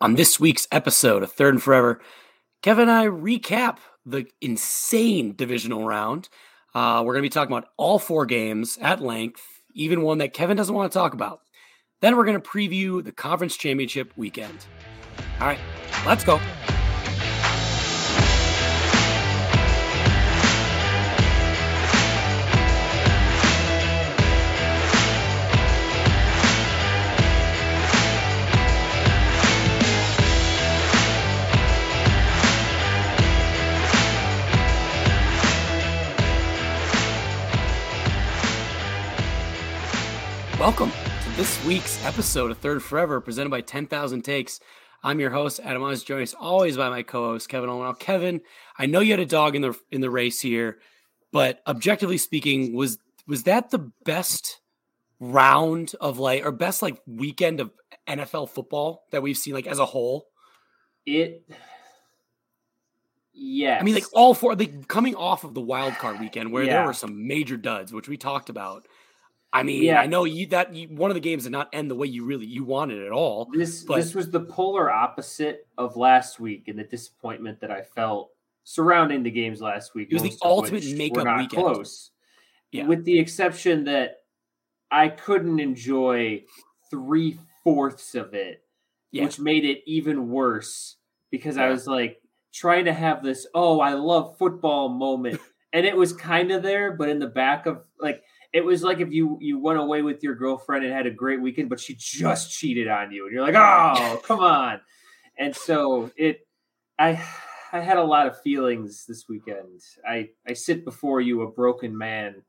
On this week's episode of Third and Forever, Kevin and I recap the insane divisional round. Uh, we're going to be talking about all four games at length, even one that Kevin doesn't want to talk about. Then we're going to preview the conference championship weekend. All right, let's go. Welcome to this week's episode of Third Forever, presented by 10,000 Takes. I'm your host, Adam Oz, joined as always by my co-host, Kevin Olin. Kevin, I know you had a dog in the in the race here, but objectively speaking, was was that the best round of like or best like weekend of NFL football that we've seen like as a whole? It Yes. I mean, like all four, like coming off of the wild card weekend where Yeah. there were some major duds, which we talked about. I mean, Yeah. I know you that you, one of the games did not end the way you really you wanted at all. this but- this was the polar opposite of last week and the disappointment that I felt surrounding the games last week. It was the ultimate makeup not weekend. Close. Yeah. With the exception that I couldn't enjoy three fourths of it, Yeah. which made it even worse because I was like trying to have this, oh, I love football moment. and it was kind of there, but in the back of like it was like if you you went away with your girlfriend and had a great weekend, but she just cheated on you, and you're like, oh, come on. And so it, I, I had a lot of feelings this weekend. I I sit before you a broken man.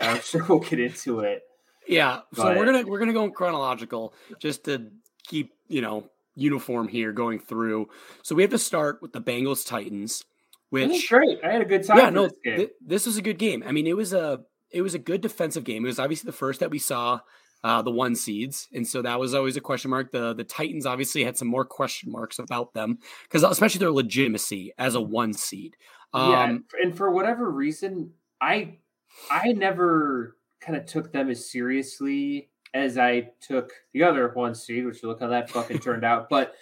I'm sure we'll get into it. Yeah. So But- we're gonna we're gonna go in chronological just to keep you know uniform here going through. So we have to start with the Bengals Titans, which great. I had a good time. yeah no th- this was a good game. I mean it was a it was a good defensive game. It was obviously the first that we saw uh, the one seeds, and so that was always a question mark. The the Titans obviously had some more question marks about them because especially their legitimacy as a one seed. yeah, Um, and for whatever reason, I I never kind of took them as seriously as I took the other one seed, which look how that fucking turned out. But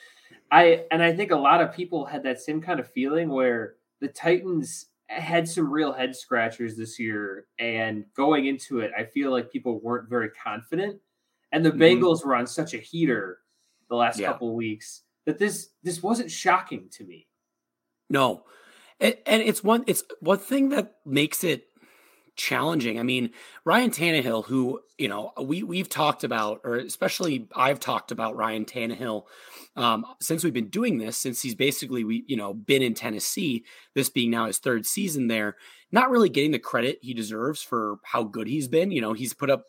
I and I think a lot of people had that same kind of feeling where the Titans had some real head scratchers this year, and going into it, I feel like people weren't very confident, and the Mhm. Bengals were on such a heater the last Yeah. couple weeks that this this wasn't shocking to me. No. And, and it's one it's one thing that makes it challenging. I mean, Ryan Tannehill, who, you know, we we've talked about, or especially I've talked about Ryan Tannehill um, since we've been doing this, since he's basically we, you know, been in Tennessee, this being now his third season there, not really getting the credit he deserves for how good he's been. You know, he's put up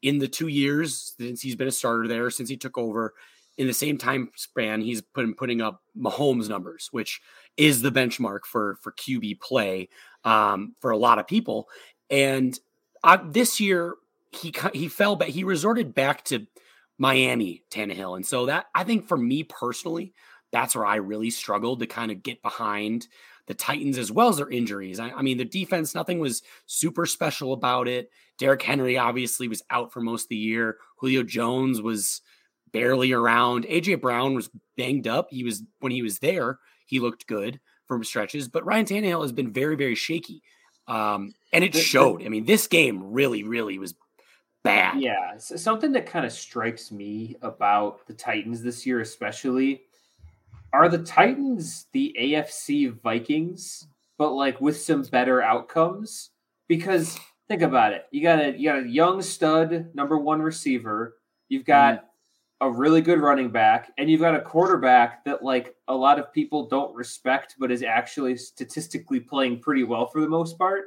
in the two years since he's been a starter there, since he took over, in the same time span, he's putting putting up Mahomes numbers, which is the benchmark for for QB play um, for a lot of people. And uh, this year, he he fell back. He resorted back to Miami Tannehill, and so that I think for me personally, that's where I really struggled to kind of get behind the Titans as well as their injuries. I, I mean, the defense, nothing was super special about it. Derrick Henry obviously was out for most of the year. Julio Jones was barely around. AJ Brown was banged up. He was when he was there, he looked good for stretches, but Ryan Tannehill has been very, very shaky. Um, and it The- the- showed. I mean, this game really, really was bad. Yeah, s- something that kind of strikes me about the Titans this year, especially, are the Titans the AFC Vikings, but like with some better outcomes? Because think about it, you got a you got a young stud number one receiver, you've got a really good running back, and you've got a quarterback that like a lot of people don't respect, but is actually statistically playing pretty well for the most part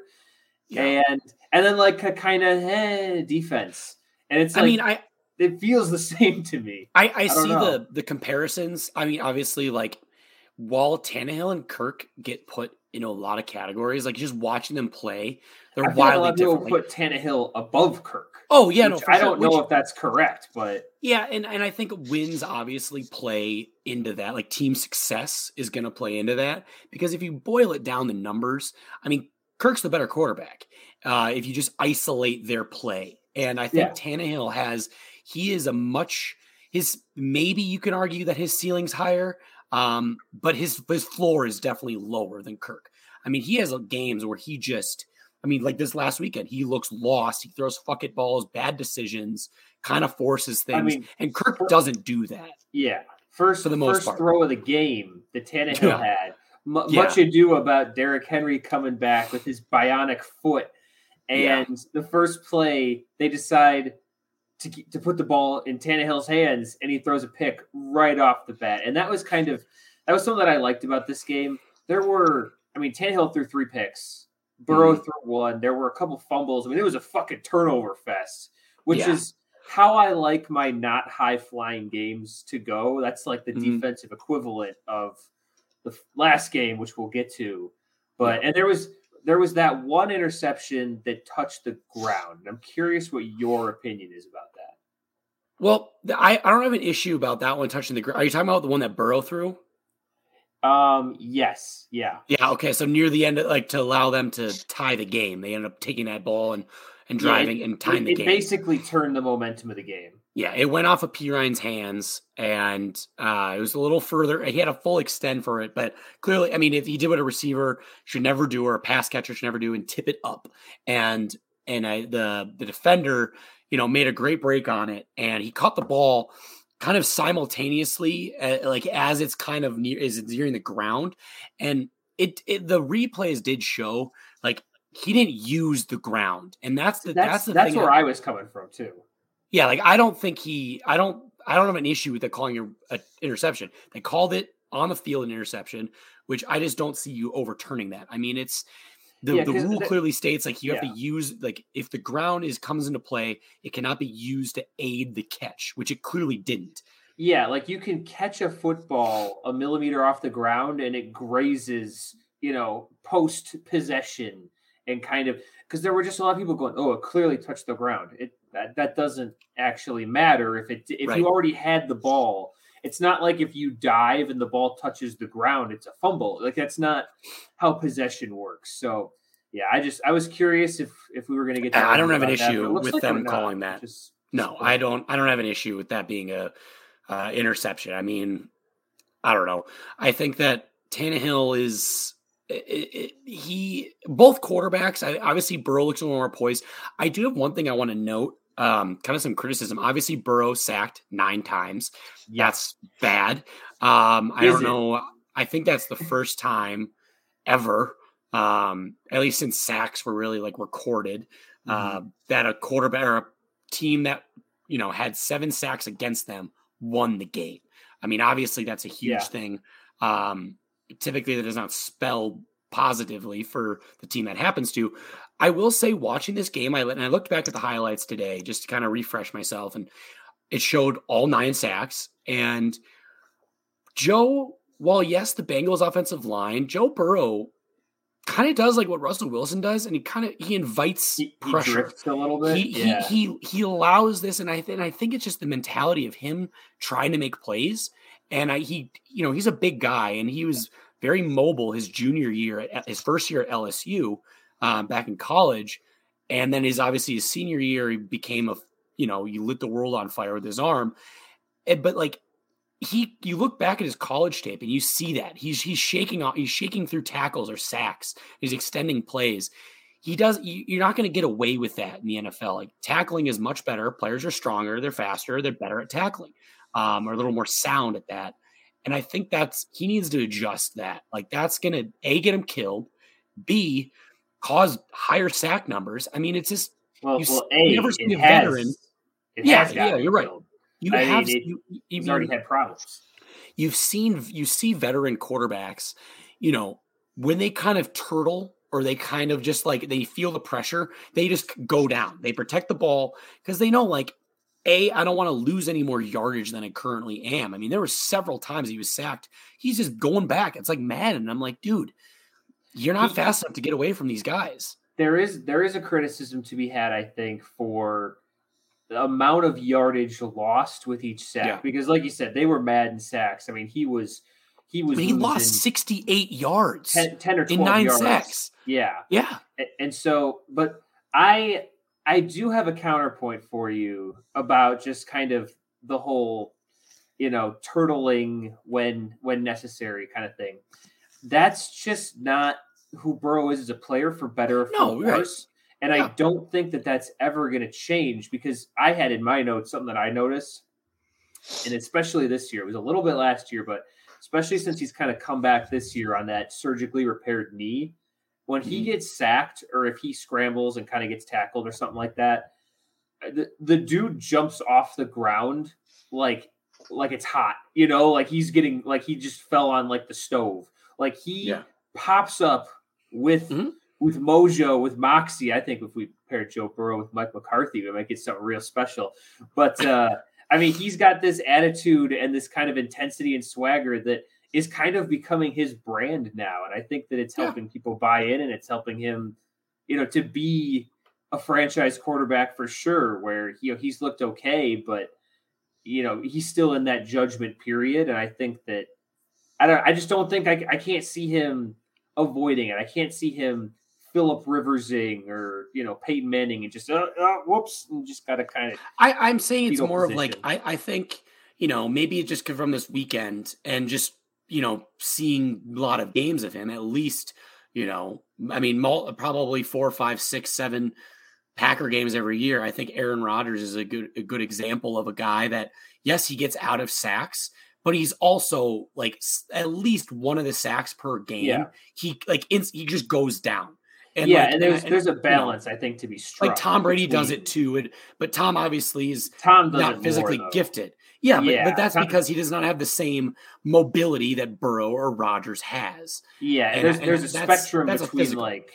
Yeah. and and then like a kind of eh, defense, and it's like, I mean, I it feels the same to me. I, I, don't see know. the the comparisons. I mean, obviously, like while Tannehill and Kirk get put in a lot of categories, like just watching them play, they're I feel a lot wildly different. Like, put Tannehill above Kirk. Oh yeah, no, I sure. don't know Which- if that's correct, but Yeah, and, and I think wins obviously play into that. Like team success is going to play into that because if you boil it down the numbers, I mean, Kirk's the better quarterback. Uh, if you just isolate their play, and I think Yeah. Tannehill has he is a much his maybe you can argue that his ceiling's higher, um, but his his floor is definitely lower than Kirk. I mean, he has games where he just, I mean, like this last weekend, he looks lost. He throws fuck it balls, bad decisions, kind of forces things, I mean, and Kirk for, doesn't do that. Yeah, first for the most first part. throw of the game that Tannehill yeah. had. M- yeah. Much ado about Derrick Henry coming back with his bionic foot, and yeah. the first play they decide to to put the ball in Tannehill's hands, and he throws a pick right off the bat. And that was kind of that was something that I liked about this game. There were, I mean, Tannehill threw three picks, Burrow mm-hmm. threw one. There were a couple fumbles. I mean, it was a fucking turnover fest, which yeah. is how I like my not high flying games to go. That's like the mm-hmm. defensive equivalent of the last game, which we'll get to. But and there was there was that one interception that touched the ground. I'm curious what your opinion is about that. Well, I, I don't have an issue about that one touching the ground. Are you talking about the one that Burrow threw? Um. Yes. Yeah. Yeah. Okay. So near the end, like to allow them to tie the game, they ended up taking that ball and and driving yeah, it, and tying it, the game. It basically turned the momentum of the game. Yeah, it went off of Perine's hands, and uh, it was a little further. He had a full extend for it, but clearly, I mean, if he did what a receiver should never do or a pass catcher should never do, and tip it up, and and I, the the defender, you know, made a great break on it, and he caught the ball kind of simultaneously, uh, like as it's kind of near is it's nearing the ground, and it, it the replays did show like he didn't use the ground, and that's the that's, that's the that's where that, I was coming from too. Yeah, like I don't think he, I don't, I don't have an issue with the calling an interception. They called it on the field an interception, which I just don't see you overturning that. I mean, it's the, yeah, the rule the, clearly states like you have to use like if the ground is comes into play, it cannot be used to aid the catch, which it clearly didn't. Yeah, like you can catch a football a millimeter off the ground and it grazes, you know, post possession and kind of because there were just a lot of people going, "Oh, it clearly touched the ground." It that that doesn't actually matter if it if right. you already had the ball. It's not like if you dive and the ball touches the ground, it's a fumble. Like that's not how possession works. So yeah, I just I was curious if if we were going to get. I don't have an issue with like them calling that. Just, no, just I don't. I don't have an issue with that being a uh, interception. I mean, I don't know. I think that Tannehill is it, it, he both quarterbacks. I, obviously, Burrow looks a little more poised. I do have one thing I want to note. Um, kind of some criticism. Obviously, Burrow sacked nine times. That's bad. Um, I don't know. I think that's the first time ever, um, at least since sacks were really like recorded, mm-hmm. uh, that a quarterback or a team that you know had seven sacks against them won the game. I mean, obviously that's a huge yeah. thing. Um, typically that does not spell positively for the team that happens to. I will say, watching this game, I and I looked back at the highlights today just to kind of refresh myself, and it showed all nine sacks. And Joe, while yes, the Bengals offensive line, Joe Burrow kind of does like what Russell Wilson does, and he kind of he invites he, pressure he a little bit. He, yeah. he he he allows this, and I and I think it's just the mentality of him trying to make plays and I, he, you know, he's a big guy, and he was very mobile his junior year, his first year at LSU, um, back in college, and then his obviously his senior year he became a, you know, he lit the world on fire with his arm, and, but like he, you look back at his college tape and you see that he's he's shaking off, he's shaking through tackles or sacks, he's extending plays. He does. You're not going to get away with that in the NFL. Like tackling is much better. Players are stronger. They're faster. They're better at tackling um, or a little more sound at that. And I think that's he needs to adjust that. Like that's gonna a get him killed, b cause higher sack numbers. I mean, it's just well, you, well, a, never seen a has, veteran. Yeah, yeah, you're right. You I have mean, it, you, you, he's already had problems. You've seen you see veteran quarterbacks, you know, when they kind of turtle or they kind of just like they feel the pressure, they just go down. They protect the ball because they know like a, I don't want to lose any more yardage than I currently am. I mean, there were several times he was sacked. He's just going back. It's like mad, and I'm like, dude, you're not fast enough to get away from these guys. There is there is a criticism to be had, I think, for the amount of yardage lost with each sack. Yeah. Because, like you said, they were mad in sacks. I mean, he was he was. he lost 68 yards, 10, 10 or 12 in nine yards. sacks. Yeah, yeah. And so, but I I do have a counterpoint for you about just kind of the whole you know, turtling when when necessary, kind of thing. That's just not who Burrow is as a player, for better or for no, worse. Right. And yeah. I don't think that that's ever going to change because I had in my notes something that I noticed, and especially this year, it was a little bit last year, but especially since he's kind of come back this year on that surgically repaired knee. When he mm-hmm. gets sacked or if he scrambles and kind of gets tackled or something like that, the, the dude jumps off the ground like like it's hot, you know, like he's getting like he just fell on like the stove. Like he yeah. pops up with mm-hmm. with mojo, with moxie. I think if we pair Joe Burrow with Mike McCarthy, we might get something real special. But uh I mean, he's got this attitude and this kind of intensity and swagger that is kind of becoming his brand now. And I think that it's helping yeah. people buy in and it's helping him, you know, to be a franchise quarterback for sure, where you know he's looked okay, but you know, he's still in that judgment period. And I think that I don't I just don't think I, I can't see him avoiding it. I can't see him Philip Riversing or you know Peyton Manning and just uh, uh, whoops and just got to kind of. I, I'm saying it's more position. of like I, I think you know maybe it just from this weekend and just you know seeing a lot of games of him at least you know I mean probably four five six seven Packer games every year. I think Aaron Rodgers is a good a good example of a guy that yes he gets out of sacks but he's also like at least one of the sacks per game. Yeah. He like he just goes down. And yeah, like, and there's and, there's a balance you know, I think to be struck. Like Tom Brady does it too, and, but Tom obviously is Tom not physically more, gifted. Yeah, yeah but, but, that's Tom... because he does not have the same mobility that Burrow or Rodgers has. Yeah, and, there's there's a spectrum that's between a like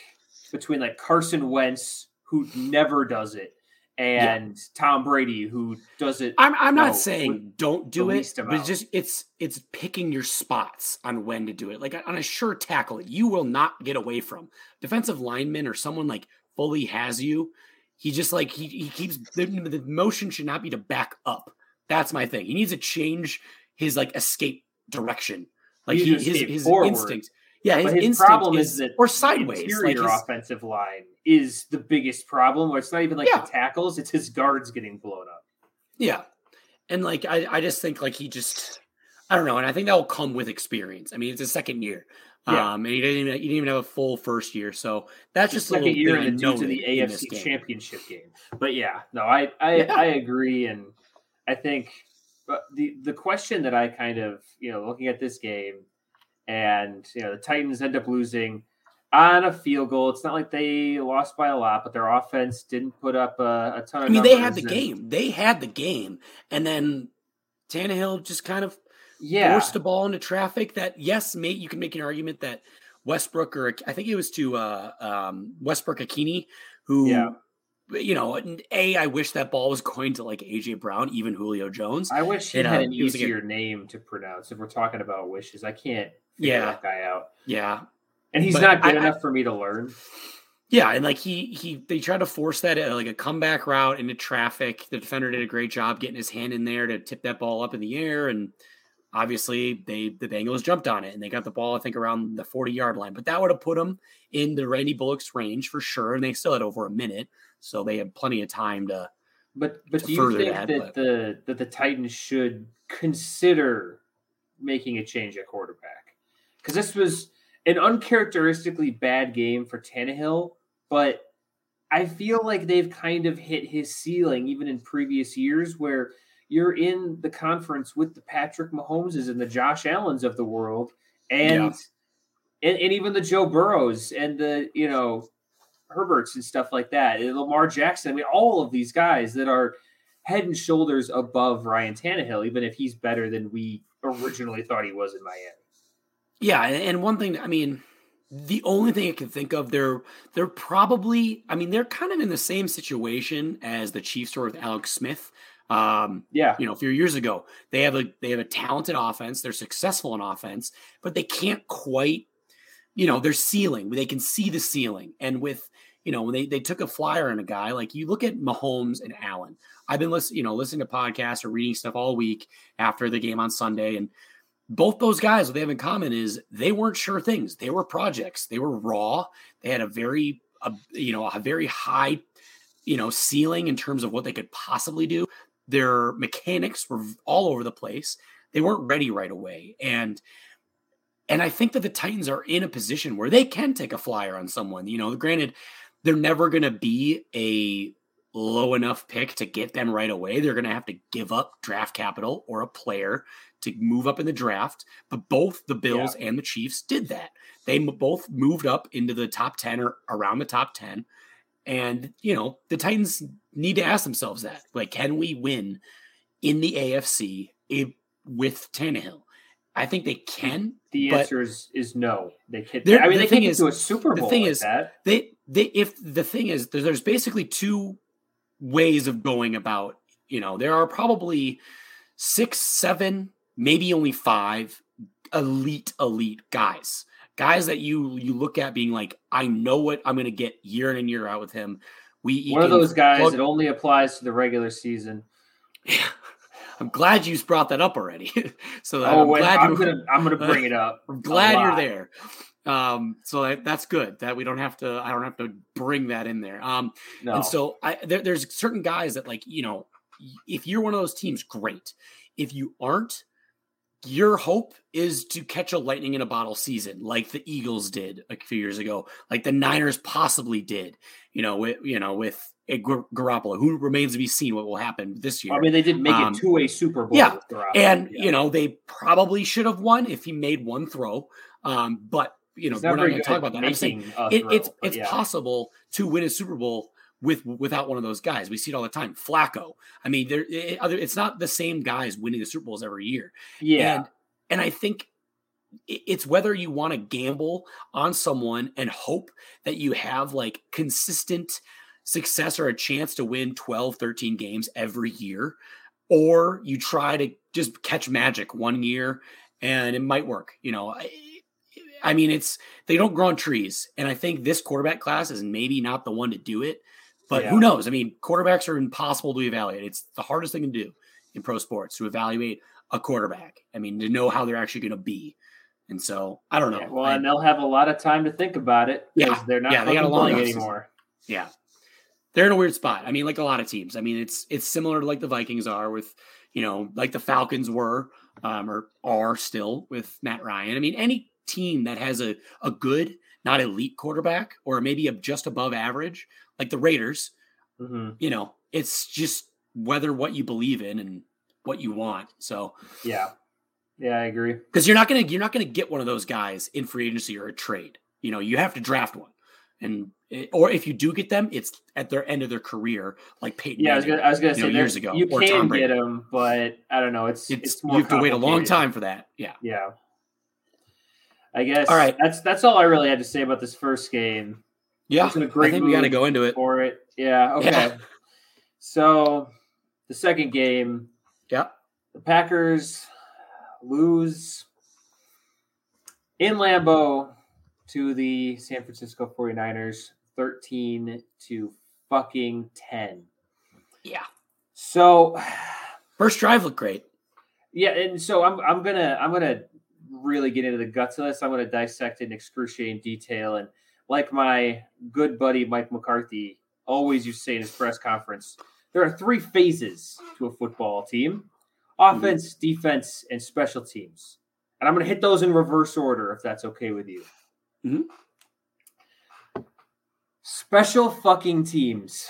between like Carson Wentz who never does it and yeah. Tom Brady who does it. I'm, I'm not know, saying don't do it, but it's just it's it's picking your spots on when to do it. Like on a sure tackle, you will not get away from defensive lineman or someone like fully has you. He just like he he keeps the, the motion should not be to back up. That's my thing. He needs to change his like escape direction. Like he, his his forward. instinct. Yeah, his, his problem is, is, that or sideways. Interior like his, offensive line is the biggest problem. Where it's not even like yeah. the tackles; it's his guards getting blown up. Yeah, and like I, I just think like he just, I don't know, and I think that will come with experience. I mean, it's his second year. Yeah. Um, and he didn't even he didn't even have a full first year, so that's just like second year in the, to the AFC Championship game. But yeah, no, I I, yeah. I agree, and I think the the question that I kind of you know looking at this game and you know the Titans end up losing on a field goal. It's not like they lost by a lot, but their offense didn't put up a, a ton of. I mean, they had the and, game. They had the game, and then Tannehill just kind of yeah. forced the ball into traffic. That yes, mate, you can make an argument that Westbrook or I think it was to uh, um, Westbrook-Ikhine who. Yeah. You know, a I wish that ball was going to like AJ Brown, even Julio Jones. I wish he and, had uh, an easier like a, name to pronounce. If we're talking about wishes, I can't yeah. that guy out. Yeah. And he's but not good I, enough I, for me to learn. Yeah, and like he he they tried to force that uh, like a comeback route into traffic. The defender did a great job getting his hand in there to tip that ball up in the air, and obviously they the Bengals jumped on it and they got the ball I think around the forty yard line. But that would have put them in the Randy Bullock's range for sure, and they still had over a minute, so they had plenty of time to. But but to do you think that, that the that the Titans should consider making a change at quarterback? Because this was an uncharacteristically bad game for Tannehill, but I feel like they've kind of hit his ceiling even in previous years where you're in the conference with the Patrick Mahomeses and the Josh Allens of the world and yeah. and, and, even the Joe Burrows and the, you know, Herberts and stuff like that. And Lamar Jackson. I mean, all of these guys that are head and shoulders above Ryan Tannehill, even if he's better than we originally thought he was in Miami. Yeah, and one thing, I mean, the only thing I can think of, they're they're probably, I mean, they're kind of in the same situation as the Chiefs were with Alex Smith. Um, yeah, you know, a few years ago, they have a they have a talented offense. They're successful in offense, but they can't quite, you know, their ceiling. They can see the ceiling, and with you know, when they, they took a flyer on a guy, like you look at Mahomes and Allen. I've been listening, you know, listening to podcasts or reading stuff all week after the game on Sunday, and both those guys, what they have in common is they weren't sure things. They were projects. They were raw. They had a very, a, you know, a very high, you know, ceiling in terms of what they could possibly do. their mechanics were all over the place. They weren't ready right away. And and I think that the Titans are in a position where they can take a flyer on someone. You know, granted, they're never going to be a low enough pick to get them right away. They're going to have to give up draft capital or a player to move up in the draft. But both the Bills yeah. and the Chiefs did that. They both moved up into the top 10 or around the top 10. And, you know, the Titans need to ask themselves that. Like, can we win in the AFC with Tannehill? I think they can. The answer is is no. They can't. I mean, the they can get to a Super Bowl. The thing like is, that. they they if the thing is, there's basically two ways of going about. You know, there are probably six, seven, maybe only five elite elite guys guys that you you look at being like, I know what I'm going to get year in and year out with him. We one of those guys plug- that only applies to the regular season. Yeah. I'm glad you brought that up already. so oh, I'm wait, glad I'm gonna I'm gonna bring it up. I'm glad you're there. Um, so that, that's good that we don't have to. I don't have to bring that in there. Um, no. and so I there, there's certain guys that like you know, if you're one of those teams, great. If you aren't, your hope is to catch a lightning in a bottle season like the Eagles did a few years ago, like the Niners possibly did, you know, with you know, with a Garoppolo, who remains to be seen what will happen this year. I mean, they didn't make um, it to a Super Bowl. Yeah, and yeah. you know, they probably should have won if he made one throw. Um, but you know, we're not going to talk about that. I'm saying it, throw, it's it's yeah. possible to win a Super Bowl with without one of those guys. We see it all the time. Flacco. I mean, there it, it's not the same guys winning the Super Bowls every year. Yeah, and, and I think it's whether you want to gamble on someone and hope that you have like consistent success or a chance to win 12 13 games every year or you try to just catch magic one year and it might work you know I, I mean it's they don't grow on trees and i think this quarterback class is maybe not the one to do it but yeah. who knows? I mean, quarterbacks are impossible to evaluate. It's the hardest thing to do in pro sports to evaluate a quarterback. I mean, to know how they're actually going to be. And so I don't know. Yeah, well, I, and they'll have a lot of time to think about it. Yeah, they're not. Yeah, they got a long anymore. Yeah, they're in a weird spot. I mean, like a lot of teams. I mean, it's it's similar to like the Vikings are with, you know, like the Falcons were um, or are still with Matt Ryan. I mean, any team that has a a good, not elite quarterback, or maybe a just above average, like the Raiders, mm-hmm. you know, it's just whether what you believe in and what you want. So yeah, yeah, I agree. Because you're not gonna you're not gonna get one of those guys in free agency or a trade. You know, you have to draft one, and or if you do get them, it's at their end of their career, like Peyton. Yeah, I was gonna, I was gonna say know, years ago. You can get them, but I don't know. It's it's, it's you have to wait a long time for that. Yeah, yeah. I guess. All right, that's that's all I really had to say about this first game. Yeah, a great I think we got to go into it for it. Yeah. Okay. Yeah. So the second game. Yeah. The Packers lose in Lambeau to the San Francisco 49ers 13 to fucking 10. Yeah. So first drive looked great. Yeah, and so I'm I'm gonna I'm gonna really get into the guts of this. I'm gonna dissect it in excruciating detail and like my good buddy Mike McCarthy always used to say in his press conference, there are three phases to a football team offense, mm-hmm. defense, and special teams. And I'm going to hit those in reverse order if that's okay with you. Mm-hmm. Special fucking teams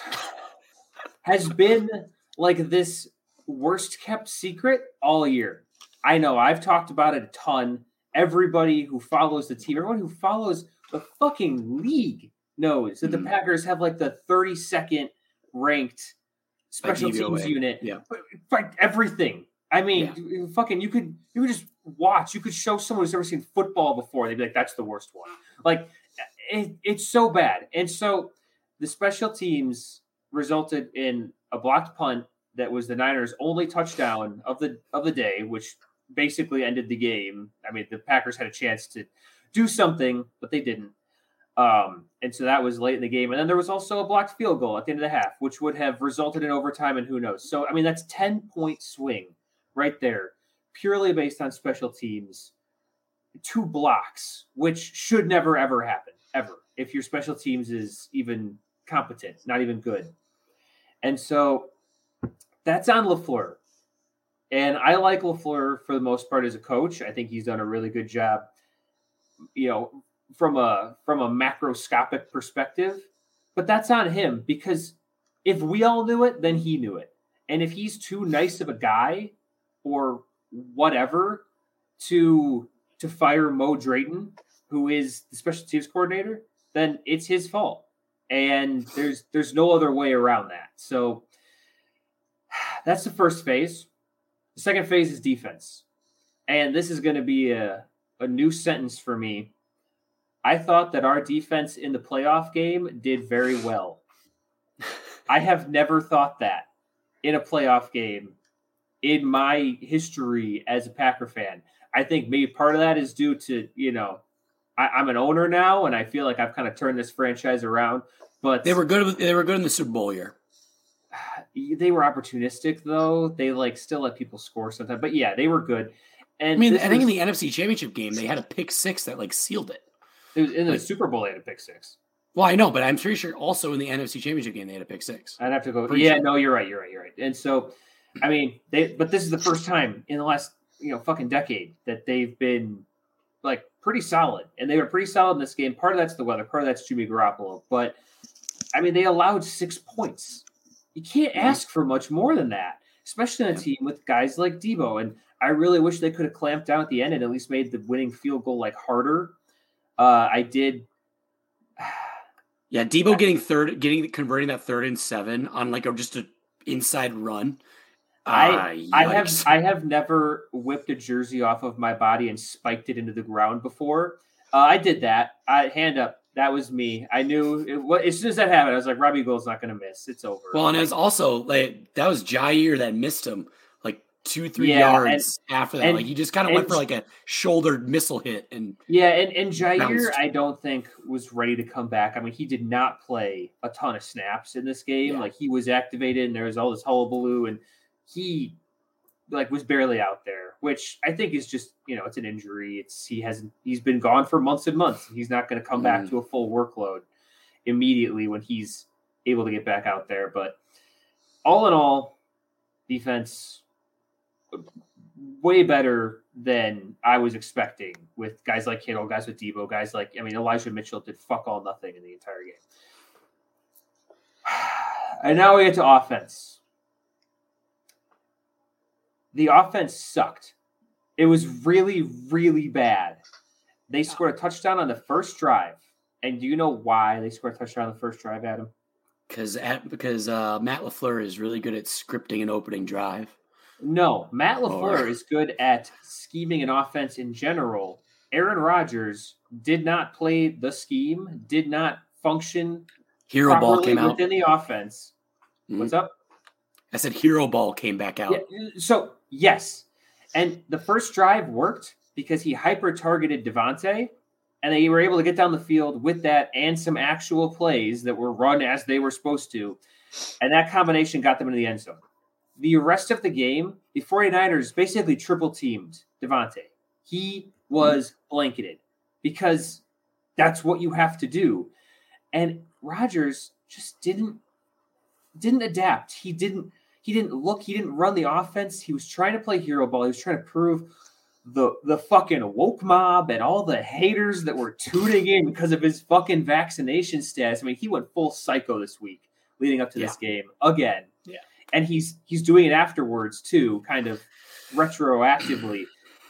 has been like this worst kept secret all year. I know I've talked about it a ton. Everybody who follows the team, everyone who follows the fucking league knows that mm-hmm. the Packers have like the 32nd ranked special teams unit. Yeah. But, everything. I mean, yeah. fucking, you could you could just watch. You could show someone who's never seen football before. They'd be like, "That's the worst one." Like, it, it's so bad. And so, the special teams resulted in a blocked punt that was the Niners' only touchdown of the of the day, which basically ended the game. I mean, the Packers had a chance to do something, but they didn't. Um, and so that was late in the game. And then there was also a blocked field goal at the end of the half, which would have resulted in overtime and who knows. So, I mean, that's 10 point swing right there, purely based on special teams. Two blocks, which should never, ever happen, ever, if your special teams is even competent, not even good. And so that's on LaFleur. And I like LaFleur for the most part as a coach. I think he's done a really good job, you know, from a from a macroscopic perspective. But that's on him because if we all knew it, then he knew it. And if he's too nice of a guy or whatever to to fire Mo Drayton, who is the special teams coordinator, then it's his fault. And there's there's no other way around that. So that's the first phase. The second phase is defense. And this is going to be a, a new sentence for me. I thought that our defense in the playoff game did very well. I have never thought that in a playoff game in my history as a Packer fan. I think maybe part of that is due to, you know, I, am an owner now and I feel like I've kind of turned this franchise around. But they were good they were good in the Super Bowl year. They were opportunistic though. They like still let people score sometimes. But yeah, they were good. And I mean, I think was, in the NFC Championship game they had a pick six that like sealed it. it was, in the like, Super Bowl, they had a pick six. Well, I know, but I'm pretty sure also in the NFC Championship game they had a pick six. I'd have to go. Pretty yeah, sure. no, you're right. You're right. You're right. And so, I mean, they. But this is the first time in the last you know fucking decade that they've been like pretty solid, and they were pretty solid in this game. Part of that's the weather. Part of that's Jimmy Garoppolo. But I mean, they allowed six points. You can't mm-hmm. ask for much more than that, especially on a team with guys like Deebo. And I really wish they could have clamped down at the end and at least made the winning field goal like harder. Uh, I did. Yeah, Deebo getting third, getting converting that third and seven on like a just an inside run. I uh, I have I have never whipped a jersey off of my body and spiked it into the ground before. Uh, I did that. I hand up. That was me. I knew it, as soon as that happened, I was like, Robbie Gould's not going to miss. It's over. Well, and it was also like that was Jaire that missed him like two three yeah, yards and, after that. And, like he just kind of went for like a shouldered missile hit and yeah, and and Jaire bounced. I don't think was ready to come back. I mean, he did not play a ton of snaps in this game. Yeah. Like he was activated and there was all this hullabaloo and he like was barely out there, which I think is just you know it's an injury. It's he hasn't he's been gone for months and months. He's not going to come mm. back to a full workload immediately when he's able to get back out there. But all in all, defense way better than I was expecting with guys like Kittle, guys with Deebo, guys like I mean Elijah Mitchell did fuck all nothing in the entire game. And now we get to offense. The offense sucked. It was really, really bad. They scored a touchdown on the first drive. And do you know why they scored a touchdown on the first drive, Adam? Because because uh, Matt LaFleur is really good at scripting an opening drive. No, Matt LaFleur or... is good at scheming an offense in general. Aaron Rodgers did not play the scheme, did not function hero ball came within out. the offense. Mm-hmm. What's up? I said hero ball came back out. Yeah, so yes. And the first drive worked because he hyper targeted Davante, and they were able to get down the field with that and some actual plays that were run as they were supposed to. And that combination got them into the end zone the rest of the game, the 49ers basically triple teamed Davante. He was blanketed because that's what you have to do. And Rodgers just didn't didn't adapt. He didn't he didn't look, he didn't run the offense. He was trying to play hero ball. He was trying to prove the the fucking woke mob and all the haters that were tuning in because of his fucking vaccination status. I mean, he went full psycho this week leading up to yeah. this game again. Yeah and he's he's doing it afterwards too, kind of retroactively.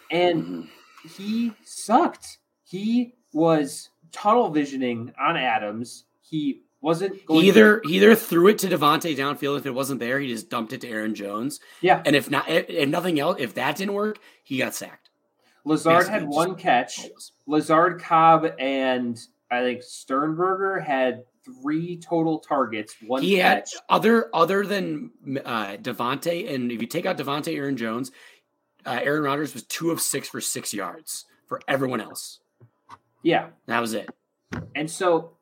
And mm-hmm. he sucked. He was tunnel visioning on Adams. He wasn't going either. To... either threw it to Davante downfield. If it wasn't there, he just dumped it to Aaron Jones. Yeah, and if not, if nothing else, if that didn't work, he got sacked. Lazard Basically, had one catch. Lazard, Cobb, and I think Sternberger had three total targets. One he catch. had other other than uh, Davante, and if you take out Davante, Aaron Jones, uh, Aaron Rodgers was two of six for six yards for everyone else. Yeah, that was it. And so,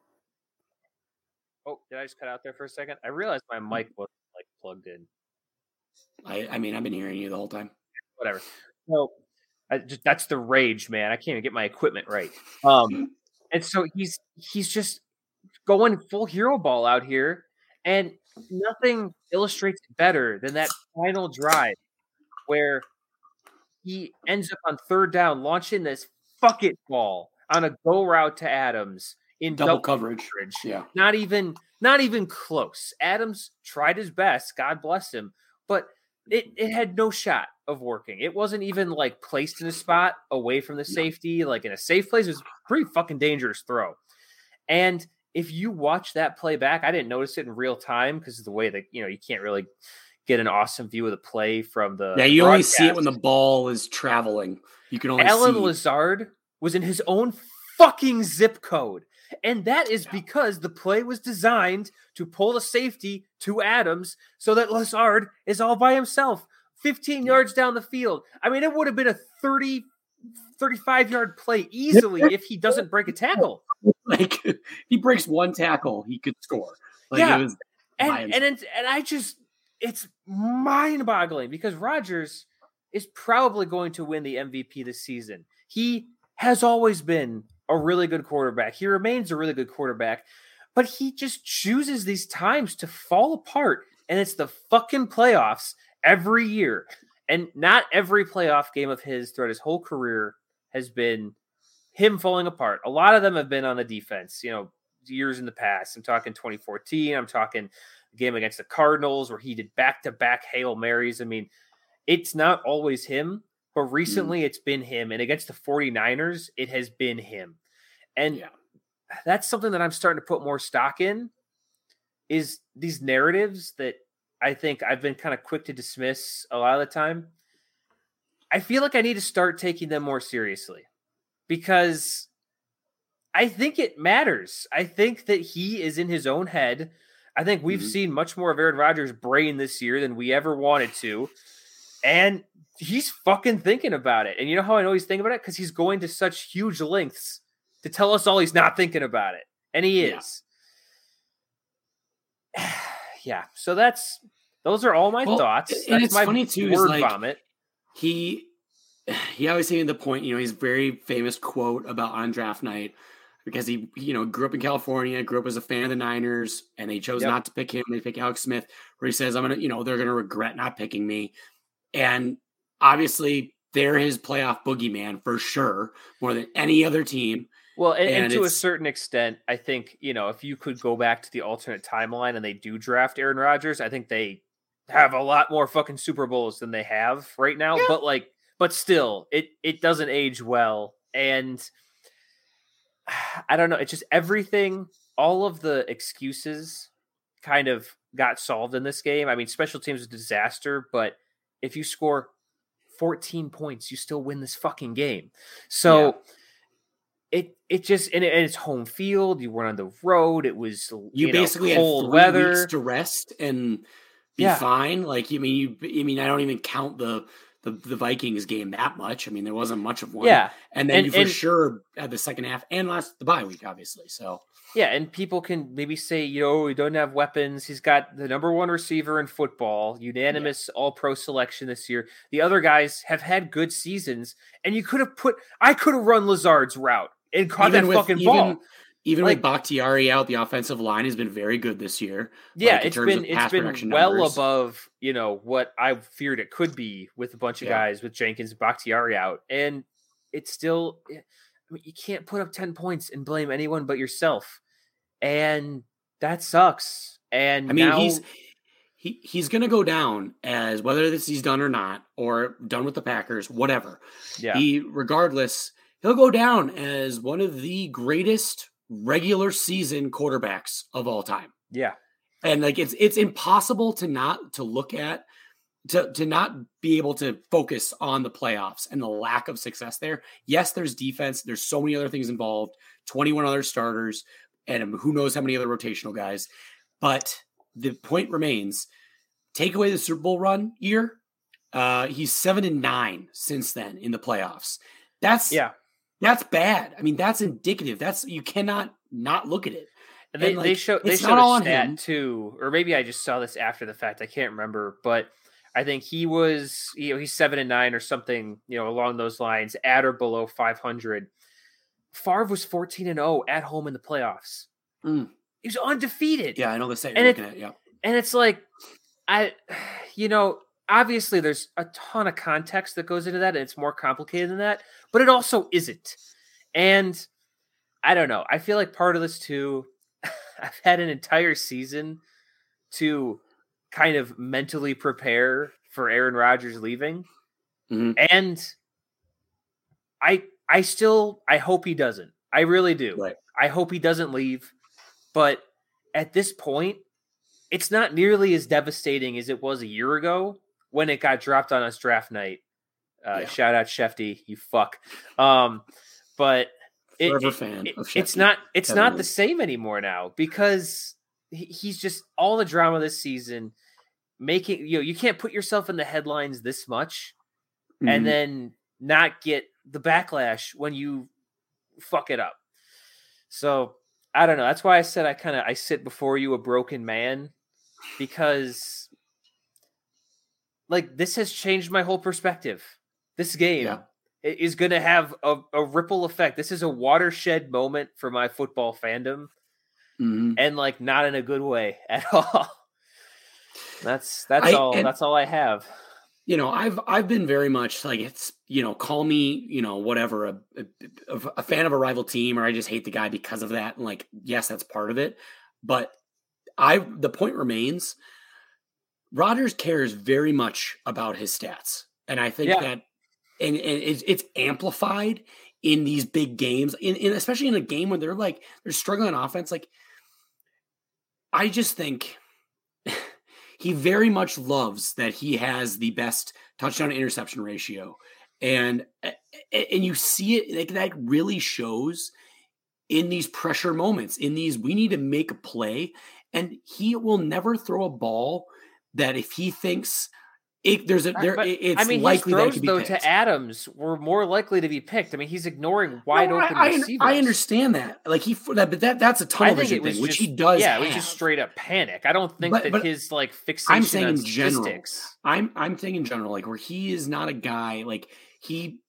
oh, did I just cut out there for a second? I realized my mic wasn't like plugged in. I, I mean, I've been hearing you the whole time. Whatever. So, just, that's the rage, man. I can't even get my equipment right. Um, and so he's he's just going full hero ball out here. And nothing illustrates better than that final drive where he ends up on third down, launching this fuck it ball on a go route to Adams in Double double, coverage. coverage. Yeah. Not even not even close. Adams tried his best, God bless him, but it, it had no shot of working. It wasn't even like placed in a spot away from the safety, like in a safe place. It was a pretty fucking dangerous throw. And if you watch that play back, I didn't notice it in real time because of the way that you know you can't really get an awesome view of the play from the Yeah, you only see it when the ball is traveling. You can only Alan. Lazard was in his own fucking zip code. And that is because the play was designed to pull the safety to Adams so that Lazard is all by himself, 15 Yeah. yards down the field. I mean, it would have been a 30, 35 yard play easily if he doesn't break a tackle. like he breaks one tackle, he could score. Like Yeah. it was And and it's, and I just it's mind boggling because Rodgers is probably going to win the MVP this season. He has always been a really good quarterback. He remains a really good quarterback, but he just chooses these times to fall apart, and it's the fucking playoffs every year. And not every playoff game of his throughout his whole career has been him falling apart. A lot of them have been on the defense, you know, years in the past. I'm talking 2014. I'm talking game against the Cardinals where he did back to back Hail Marys. I mean, it's not always him, but mm-hmm. recently it's been him. And against the 49ers, it has been him. And Yeah. that's something that I'm starting to put more stock in is these narratives that I think I've been kind of quick to dismiss a lot of the time. I feel like I need to start taking them more seriously because I think it matters. I think that he is in his own head. I think we've Mhm. seen much more of Aaron Rodgers' brain this year than we ever wanted to. And he's fucking thinking about it. And you know how I know he's thinking about it? Because he's going to such huge lengths to tell us all he's not thinking about it. And he is. yeah. So that's those are all my Well, thoughts. and That's it's my funny, too, is word like- vomit. he he always made the point, you know, his very famous quote about on draft night because he, you know, grew up in California, grew up as a fan of the Niners, and they chose Yep. not to pick him. They pick Alex Smith, where he says, I'm gonna, you know, they're gonna regret not picking me. And obviously they're his playoff boogeyman for sure, more than any other team. Well, and, and And to a certain extent, I think you know if you could go back to the alternate timeline and they do draft Aaron Rodgers, I think they have a lot more fucking Super Bowls than they have right now. Yeah. But like, but still, it it doesn't age well, and I don't know. It's just everything. All of the excuses kind of got solved in this game. I mean, special teams a disaster, but if you score 14 points, you still win this fucking game. So it it just and, it, and it's home field. You weren't on the road. It was You, know, basically cold had three weather. weeks to rest and be Yeah. fine. Like, you mean, you, I mean, I don't even count the, the the Vikings game that much. I mean, there wasn't much of one. yeah, And then And- you for and- sure had the second half and last the bye week, obviously. So yeah, and people can maybe say, you know, we don't have weapons. He's got the number one receiver in football, unanimous All Pro selection this year. The other guys have had good seasons, and you could have put. I could have run Lazard's route and caught that fucking even, ball. even Like- with Bakhtiari out, the offensive line has been very good this year. Yeah, like, it's been it's been well numbers. above you know what I feared it could be with a bunch of Yeah. guys with Jenkins, Bakhtiari out, and it's still. Eh, I mean, you can't put up ten points and blame anyone but yourself, and that sucks. And I mean, now, he's he he's going to go down as whether this he's done or not, or done with the Packers, whatever. yeah, He, regardless, he'll go down as one of the greatest regular season quarterbacks of all time. yeah, And like it's it's impossible to not to look at to to not be able to focus on the playoffs and the lack of success there. Yes, there's defense. There's so many other things involved. 21 other starters, and who knows how many other rotational guys. But the point remains: take away the Super Bowl run year. Uh, he's seven and nine since then in the playoffs. That's yeah. That's bad. I mean, that's indicative. That's you cannot not look at it. And they, And, they show they showed a on stat him. too, or maybe I just saw this after the fact. I can't remember, but I think he was you know he's seven and nine or something you know along those lines, at or below five hundred. Favre was fourteen and zero at home in the playoffs. Mm. He was undefeated. Yeah, I know the same. And You're it- looking at yeah. And it's like, I, you know, obviously there's a ton of context that goes into that, and it's more complicated than that, but it also isn't. And I don't know. I feel like part of this too, I've had an entire season to kind of mentally prepare for Aaron Rodgers leaving. Mhm. And I I still I hope he doesn't. I really do. Right. I hope he doesn't leave. But at this point, it's not nearly as devastating as it was a year ago when it got dropped on us draft night. Uh, Yeah. Shout out Shefty, you fuck. Um, but it, it- it's not it's not the same anymore now because he- he's just all the drama this season making you know you can't put yourself in the headlines this much Mhm. and then not get the backlash when you fuck it up. So I don't know. That's why I said I kind of I sit before you a broken man because like this has changed my whole perspective. This game Yeah. is going to have a, a ripple effect. This is a watershed moment for my football fandom Mhm. and like not in a good way at all. That's that's I- all and- that's all I have. you know i've i've been very much like it's you know call me you know whatever a, a, a fan of a rival team or i just hate the guy because of that and like yes that's part of it but i the point remains Rodgers cares very much about his stats. And i think Yeah. that and, and it's, it's amplified in these big games in, in especially in a game where they're like they're struggling on offense. Like i just think he very much loves that he has the best touchdown interception ratio. And and you see it like that really shows in these pressure moments in these we need to make a play. And he will never throw a ball that if he thinks it, there's a there But, it's I mean, likely his that throws could be though picked. to Adams were more likely to be picked. I mean, he's ignoring wide No, open I, receivers. I understand that like he that but that that's a tunnel vision thing which he does Yeah, it was just straight up panic. I don't think But- that but his like fixation I'm saying on in general. I'm I'm saying in general, like where he is not a guy like he,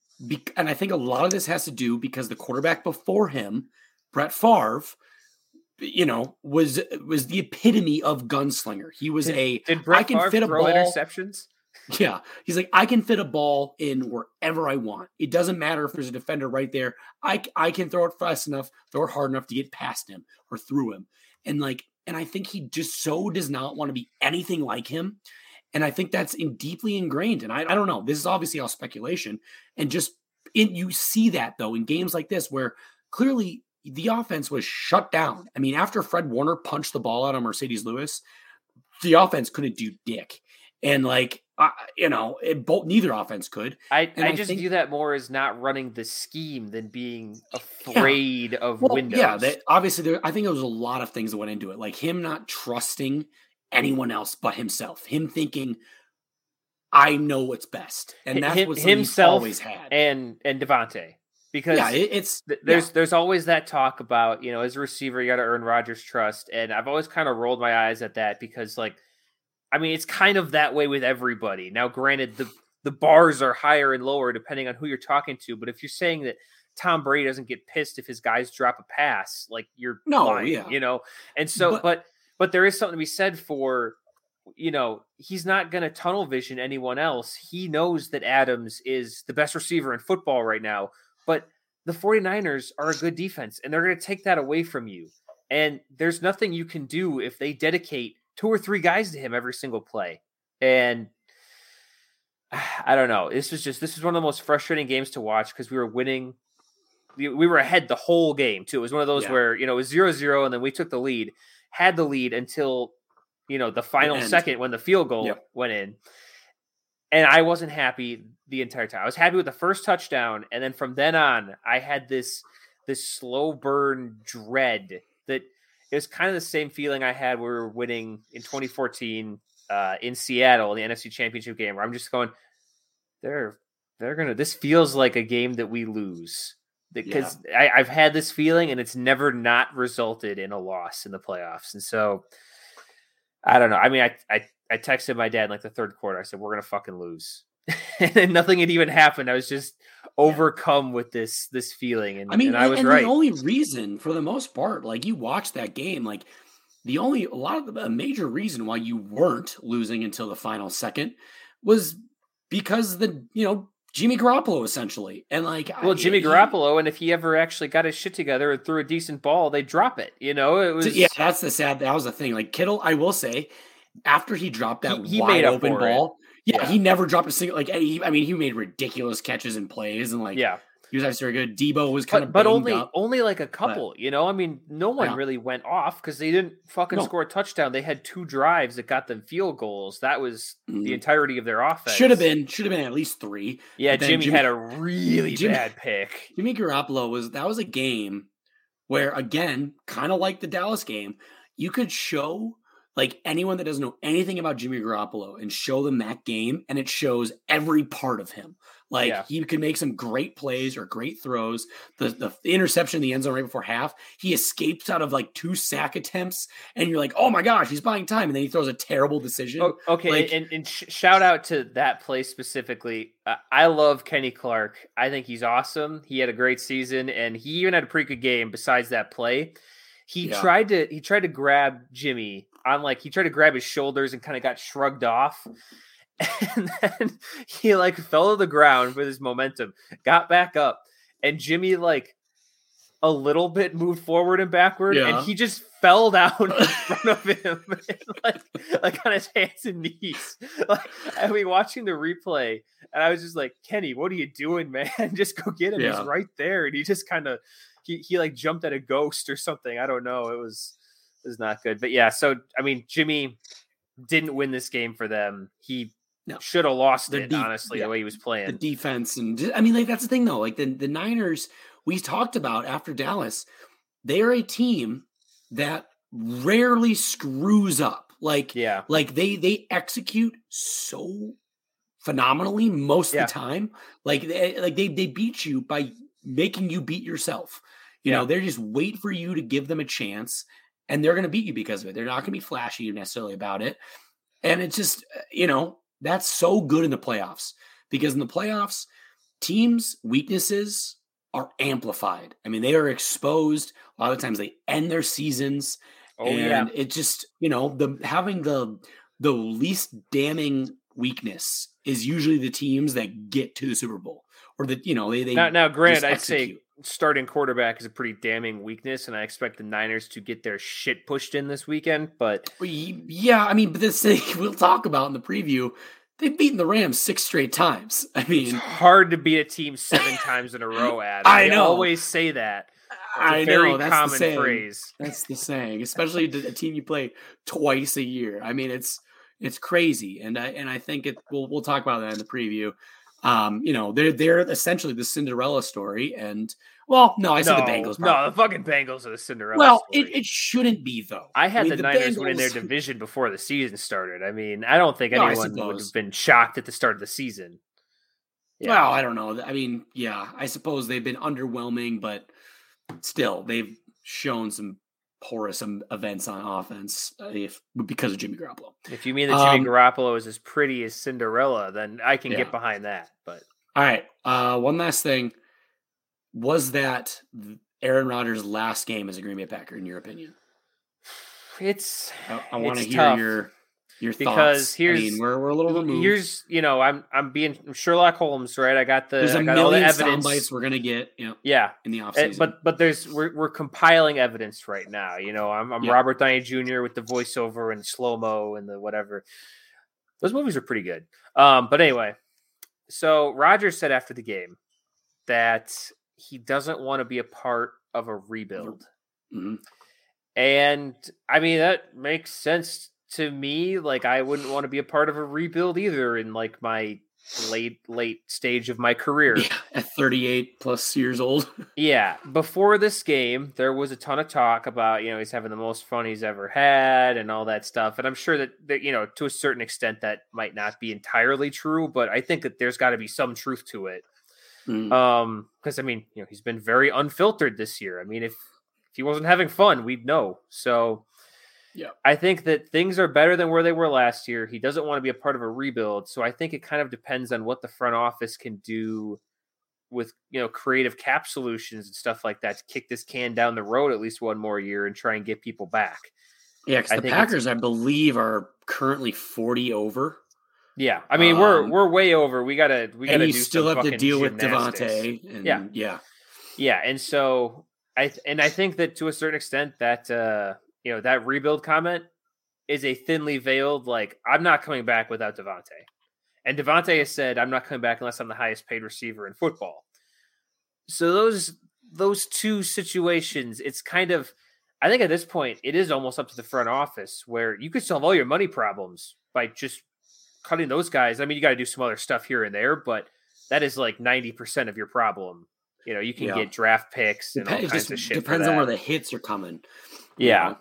and I think a lot of this has to do because the quarterback before him, Brett Favre, you know, was was the epitome of gunslinger. He was a Did Brett can Favre fit a throw ball- interceptions? yeah. He's like I can fit a ball in wherever I want. It doesn't matter if there's a defender right there. I I can throw it fast enough, throw it hard enough to get past him or through him, and like and I think he just so does not want to be anything like him. And I think that's in deeply ingrained. And I, I don't know. This is obviously all speculation. And just in you see that though in games like this where clearly the offense was shut down. I mean, after Fred Warner punched the ball out of Marcedes Lewis, the offense couldn't do dick. And like I, you know, it, both neither offense could. I, I I just think- view that more as not running the scheme than being afraid of Well, windows. yeah, that obviously there. I think there was a lot of things that went into it, like him not trusting anyone else but himself. Him thinking, "I know what's best," and that's him- what himself always had. and and Davante. Because yeah, it, it's th- yeah. there's there's always that talk about you know as a receiver you got to earn Rodgers' trust, and I've always kind of rolled my eyes at that because like, I mean it's kind of that way with everybody. Now, granted, the the bars are higher and lower depending on who you're talking to, but if you're saying that Tom Brady doesn't get pissed if his guys drop a pass, like you're No, lying, yeah. you know, and so But- but but there is something to be said for you know, he's not going to tunnel vision anyone else. He knows that Adams is the best receiver in football right now, but the 49ers are a good defense and they're going to take that away from you. And there's nothing you can do if they dedicate two or three guys to him every single play. And I don't know. This was just this was one of the most frustrating games to watch because we were winning. We we were ahead the whole game too. It was one of those Yeah. where you know it was zero zero and then we took the lead, had the lead until you know the final end. second when the field goal Yep. went in. And I wasn't happy the entire time. I was happy with the first touchdown, and then from then on, I had this this slow burn dread that it was kind of the same feeling I had when we were winning in 2014 uh, in Seattle, in the NFC Championship game, where I'm just going, they're they're gonna. This feels like a game that we lose because I, I've had this feeling, and it's never not resulted in a loss in the playoffs, and so I don't know. I mean, I I, I texted my dad in like the third quarter. I said we're gonna fucking lose, and then nothing had even happened. I was just overcome with this this feeling, and I mean, and I was and right. the only reason, for the most part, like you watch that game, like the only a lot of the a major reason why you weren't losing until the final second was because the you know Jimmy Garoppolo essentially, and like well, I- Jimmy Garoppolo, and if he ever actually got his shit together and threw a decent ball, they drop it. You know, it was yeah, that's the sad. That was the thing. Like Kittle, I will say, after he dropped that He- he wide made open ball, yeah, Yeah. he never dropped a single. Like he, I mean, he made ridiculous catches and plays, and like yeah. he was actually very good. Deebo was kind But, of but only up. only like a couple, you know. I mean, no one Yeah. really went off because they didn't fucking No. score a touchdown. They had two drives that got them field goals. That was the Mhm. entirety of their offense. Should have been should have been at least three. Yeah, Jimmy, Jimmy- had a really Jimmy- bad pick. Jimmy Garoppolo was that was a game where again, kind of like the Dallas game, you could show like anyone that doesn't know anything about Jimmy Garoppolo and show them that game and it shows every part of him. Like Yeah. he could make some great plays or great throws. The, the interception in the end zone right before half, he escapes out of like two sack attempts and you're like, "Oh my gosh, he's buying time." And then he throws a terrible decision. Oh, okay, Like- and, and sh- shout out to that play specifically. Uh, I love Kenny Clark. I think he's awesome. He had a great season, and he even had a pretty good game. Besides that play, he Yeah. tried to he tried to grab Jimmy on like he tried to grab his shoulders and kind of got shrugged off. And then he like fell to the ground with his momentum, got back up, and Jimmy like a little bit moved forward and backward, Yeah. and he just fell down in front of him, like like on his hands and knees. Like I mean, watching the replay, and I was just like, Kenny, what are you doing, man? just go get him. Yeah. He's right there, and he just kind of he he like jumped at a ghost or something. I don't know. It was was not good, but yeah. So I mean, Jimmy didn't win this game for them. He No. should have lost The it, deep- honestly, yeah. the way he was playing. the defense and I mean like that's the thing though like the the Niners we talked about after Dallas they are a team that rarely screws up like yeah, like they they execute so phenomenally most Yeah. of the time like they, like they they beat you by making you beat yourself you Yeah. know they're just wait for you to give them a chance and they're going to beat you because of it. They're not going to be flashy necessarily about it. And it's just you know that's so good in the playoffs because in the playoffs teams weaknesses are amplified. I mean they are exposed. A lot of times they end their seasons. Oh and yeah, it just you know the having the the least damning weakness is usually the teams that get to the Super Bowl or that you know they they now, now just I'd say starting quarterback is a pretty damning weakness, and I expect the Niners to get their shit pushed in this weekend. But yeah I mean but this thing we'll talk about in the preview they've beaten the Rams six straight times I mean, it's hard to beat a team seven times in a row. Ad, I They know. always say that. It's a I very know that's common the saying phrase. that's the saying especially a team you play twice a year I mean it's it's crazy and I and I think it we'll we'll talk about that in the preview um you know they're they're essentially the Cinderella story and well no I said no, the Bengals no, the fucking Bengals are the Cinderella. Well, it, it shouldn't be though. I had mean, the, Niners winning their division before the season started. I mean, I don't think No, anyone would have been shocked at the start of the season. Yeah. Well, I don't know. I mean, yeah, I suppose they've been underwhelming, but still, they've shown some porous events on offense uh, if because of Jimmy Garoppolo. If you mean that Jimmy Um, Garoppolo is as pretty as Cinderella, then I can Yeah. get behind that. But All right, uh, one last thing: was that Aaron Rodgers' last game as a Green Bay Packer, in your opinion? it's I, I want to hear tough, your your because thoughts. here's- I mean, we're we're a little removed. here's you know I'm I'm being Sherlock Holmes, right? I got the There's I a got all the million sound evidence. bites we're gonna get, you know, Yeah, in the Uh, offseason. but but there's we're we're compiling evidence right now. You know, I'm I'm Yeah. Robert Downey Jr. with the voiceover and slow mo and the whatever. Those movies are pretty good. Um, but anyway, so Rodgers said after the game that he doesn't want to be a part of a rebuild, Mhm. and I mean that makes sense to me. Like I wouldn't want to be a part of a rebuild either in like my late late stage of my career. Yeah, at 38 plus years old. Yeah, before this game, there was a ton of talk about you know he's having the most fun he's ever had and all that stuff, and I'm sure that, that you know to a certain extent that might not be entirely true, but I think that there's got to be some truth to it. Mm. Um, because I mean, you know, he's been very unfiltered this year. I mean, if if he wasn't having fun, we'd know. So, Yeah. I think that things are better than where they were last year. He doesn't want to be a part of a rebuild, so I think it kind of depends on what the front office can do with you know creative cap solutions and stuff like that to kick this can down the road at least one more year and try and get people back. Yeah, because the Packers, I believe, are currently forty over, Yeah, I mean we're Um, we're way over. We gotta we gotta do still have to deal with gymnastics. Davante. And Yeah. yeah, Yeah, and so I th- and I think that to a certain extent that uh you know that rebuild comment is a thinly veiled like I'm not coming back without Davante. And Davante has said I'm not coming back unless I'm the highest paid receiver in football. So those those two situations, it's kind of I think at this point it is almost up to the front office where you could solve all your money problems by just cutting those guys. I mean, you got to do some other stuff here and there, but that is like 90% of your problem. You know, you can Yeah. get draft picks and Dep- all kinds of shit. depends on where the hits are coming. you Yeah. know?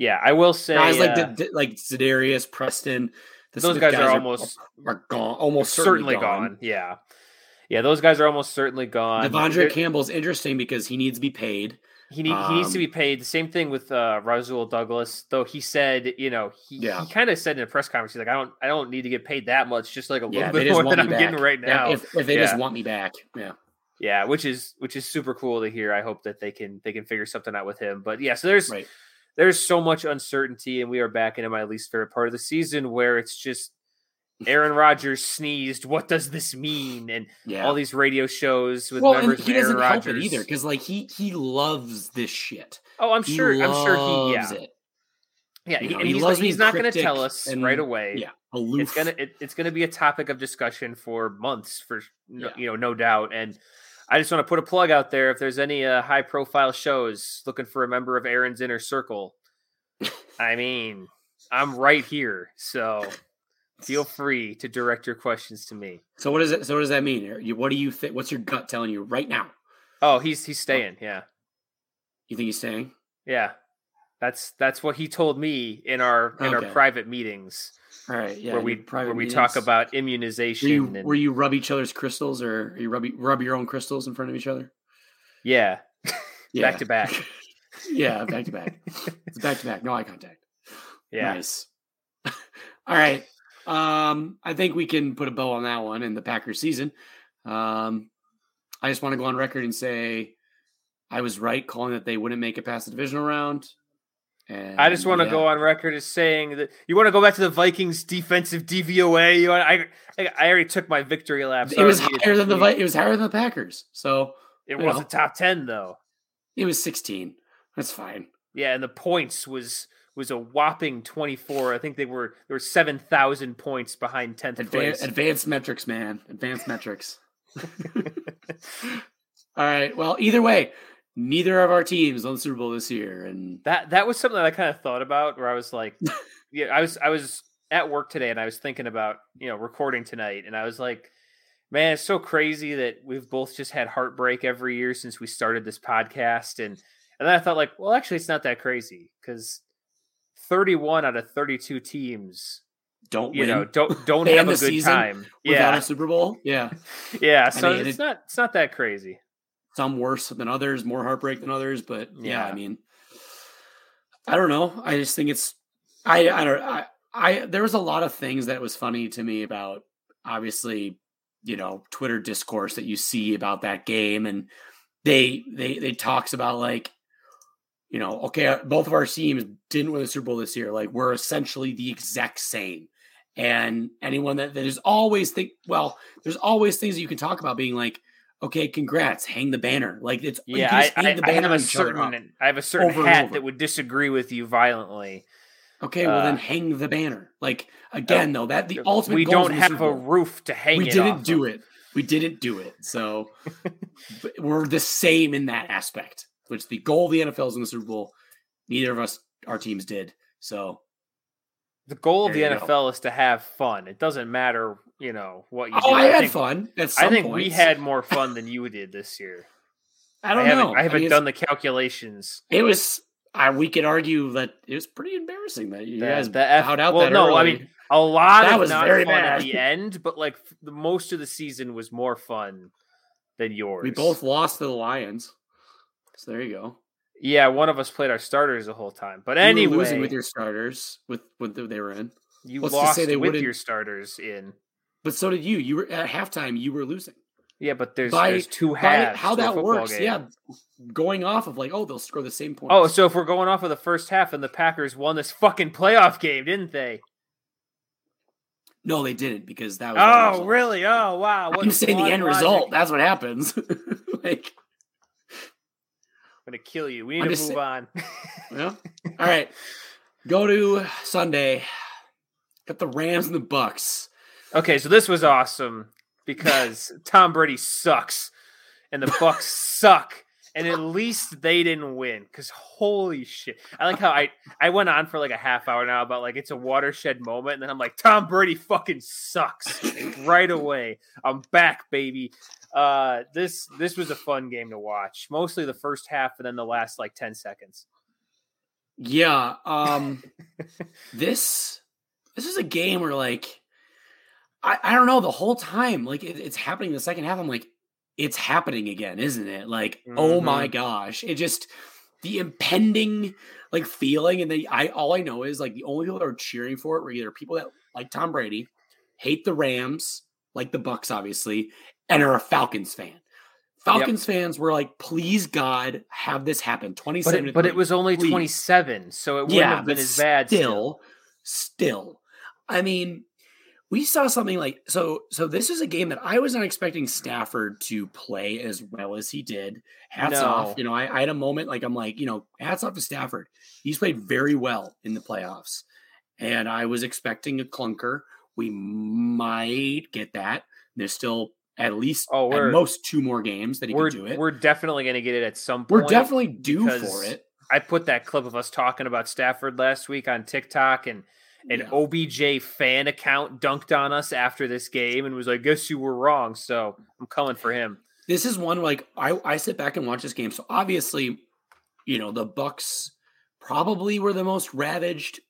Yeah, I will say guys like uh, the, like Za'Darius, Preston. The those Smith guys, are almost are gone, almost certainly, gone. Yeah. Yeah, those guys are almost certainly gone. De'Vondre There- Campbell's interesting because he needs to be paid. He need, he needs to Um, be paid. The same thing with uh, Rasul Douglas, though he said, you know, he, Yeah. he kind of said in a press conference, he's like, I don't I don't need to get paid that much, just like a little Yeah, bit more than I'm getting back. right Yeah, now. if, if they just want me back, yeah. yeah, which is which is super cool to hear. I hope that they can they can figure something out with him. But yeah, so there's Right. There's so much uncertainty, and we are back into my least favorite part of the season where it's just Aaron Rodgers sneezed. What does this mean? And Yeah. all these radio shows with well, and he of Aaron Rodgers it either because like he he loves this shit. Oh, I'm He sure. I'm sure he. Yeah, it. yeah. You he- know, and he he's, loves like, he's not going to tell us and- right away. Yeah, aloof. it's gonna it, it's gonna be a topic of discussion for months, for no, Yeah. you know, no doubt. And I just want to put a plug out there. If there's any uh, high profile shows looking for a member of Aaron's inner circle, I mean, I'm right here. So feel free to direct your questions to me. So what does it? So what does that mean? What do you think? What's your gut telling you right now? Oh, he's he's staying. Yeah, You think he's staying? yeah. That's that's what he told me in our in Okay. our private meetings All right. Yeah. where we where we talk about Where immunization. you, and, where you rub each other's crystals, or you rub rub your own crystals in front of each other? yeah, Yeah. back to back. yeah, back to back. It's back to back. No eye contact. Yeah. Nice. All right. Um, I think we can put a bow on that one in the Packers season. Um, I just want to go on record and say I was right calling that they wouldn't make it past the divisional round. And I just want to yeah, go on record as saying that you want to go back to the Vikings defensive DVOA. You want, I, I already took my victory lap. It was higher than the it, was higher than the Packers, so it was know. a top ten though. it was 16. That's fine. Yeah, and the points was was a whopping twenty four. I think they were there were seven thousand points behind tenth Advan- place. advanced metrics, man. Advanced metrics. All right. Well, either way, neither of our teams won the Super Bowl this year, and That that was something that I kind of thought about where I was like, yeah, I was I was at work today and I was thinking about you know recording tonight and I was like, man, it's so crazy that we've both just had heartbreak every year since we started this podcast and and then I thought like, well, actually, it's not that crazy because thirty one out of thirty two teams, don't you win know, don't don't have a good time. without Yeah, a Super Bowl. Yeah, yeah. So mean, it's it- not it's not that crazy. Some worse than others, more heartbreak than others, but yeah, I mean, I don't know. I just think it's I I don't I, I there was a lot of things that was funny to me about obviously you know Twitter discourse that you see about that game and they they they talks about like you know okay uh, both of our teams didn't win the Super Bowl this year like we're essentially the exact same and anyone that, that is always think well there's always things that you can talk about being like okay congrats hang the banner like it's Yeah, I, I, the I have a on each other up. certain I have a certain over hat over. that would disagree with you violently. Okay, well Uh, then hang the banner. Like again, though, that the ultimate we don't have a roof to hang We didn't do of. it. We didn't do it. So we're the same in that aspect. Which the goal of the NFL is in the Super Bowl. Neither of us, our teams did. So The goal of the you go. NFL is to have fun. It doesn't matter, you know, what you oh, do. I had think, fun. I think we had more fun than you did this year. I don't haven't, know. I haven't mean, done the calculations. It was. I, we could argue that it was pretty embarrassing that you The- guys the F- bowed out well, that no, I mean, A lot That of was not very fun at the end, but like the most of the season was more fun than yours. we both lost to the Lions. So there you go. Yeah, one of us played our starters the whole time. But You were anyway, losing with your starters with what they were in. you let's lost say they with your starters in. But so did you. You were at halftime. You were losing. Yeah, but there's By- there's two halves. how that works. game. Yeah, going off of like, oh, they'll score the same points. Oh, so if we're going off of the first half, and the Packers won this fucking playoff game, didn't they? no, they didn't because that was. Oh, really? Oh, wow. What I'm saying the end logic. result. That's what happens. like, I'm gonna kill you. We need I'm to move on. well, all right. Go to Sunday. Got the Rams and the Bucks. Okay, so this was awesome because Tom Brady sucks, and the Bucks suck, and at least they didn't win. Because holy shit, I like how I I went on for like a half hour now about like it's a watershed moment, and then I'm like Tom Brady fucking sucks right away. I'm back, baby. Uh, this this was a fun game to watch. Mostly the first half, and then the last like ten seconds. Yeah. Um this this is a game where like I, I don't know the whole time like it, it's happening in the second half I'm like it's happening again isn't it like oh my mm-hmm. gosh it just the impending like feeling and then I all I know is like the only people that are cheering for it were either people that like Tom Brady hate the Rams like the Bucks obviously and are a Falcons fan Falcons fans were like please God have this happen But 27 it, but it was only please. 27, so it wouldn't have been as bad. Still, Still, still, I mean, we saw something like so. So this is a game that I was not expecting Stafford to play as well as he did. Hats No. off. You know, I, I had a moment like I'm like, you know, hats off to Stafford. He's played very well in the playoffs, and I was expecting a clunker. We might get that. There's still at least Oh, at most two more games that he we're do it. we're definitely going to get it at some point We're definitely due for it. I put that clip of us talking about Stafford last week on TikTok, and an Yeah. OBJ fan account dunked on us after this game and was like, "Guess you were wrong." So I'm coming for him. this is one like I, I sit back and watch this game. So obviously, you know, the Bucks probably were the most ravaged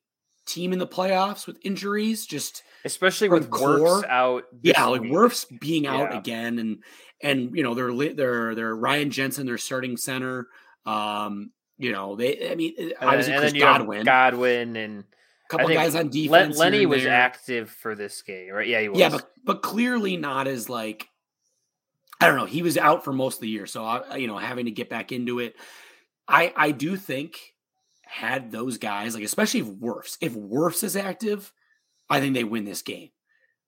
team in the playoffs with injuries. Just Especially with core? Out. yeah, like week. Wirfs being out Yeah. again and and you know, they're they're they're Ryan Jensen, their starting center. Um, you know, they I mean And obviously and Chris Godwin, Godwin and couple guys on defense. Lenny was there. active for this game, right? Yeah, he was. Yeah, but but clearly not as like I don't know. He was out for most of the year, so I, you know, having to get back into it. I I do think had those guys like, especially if Wirfs, if Wirfs is active, I think they win this game.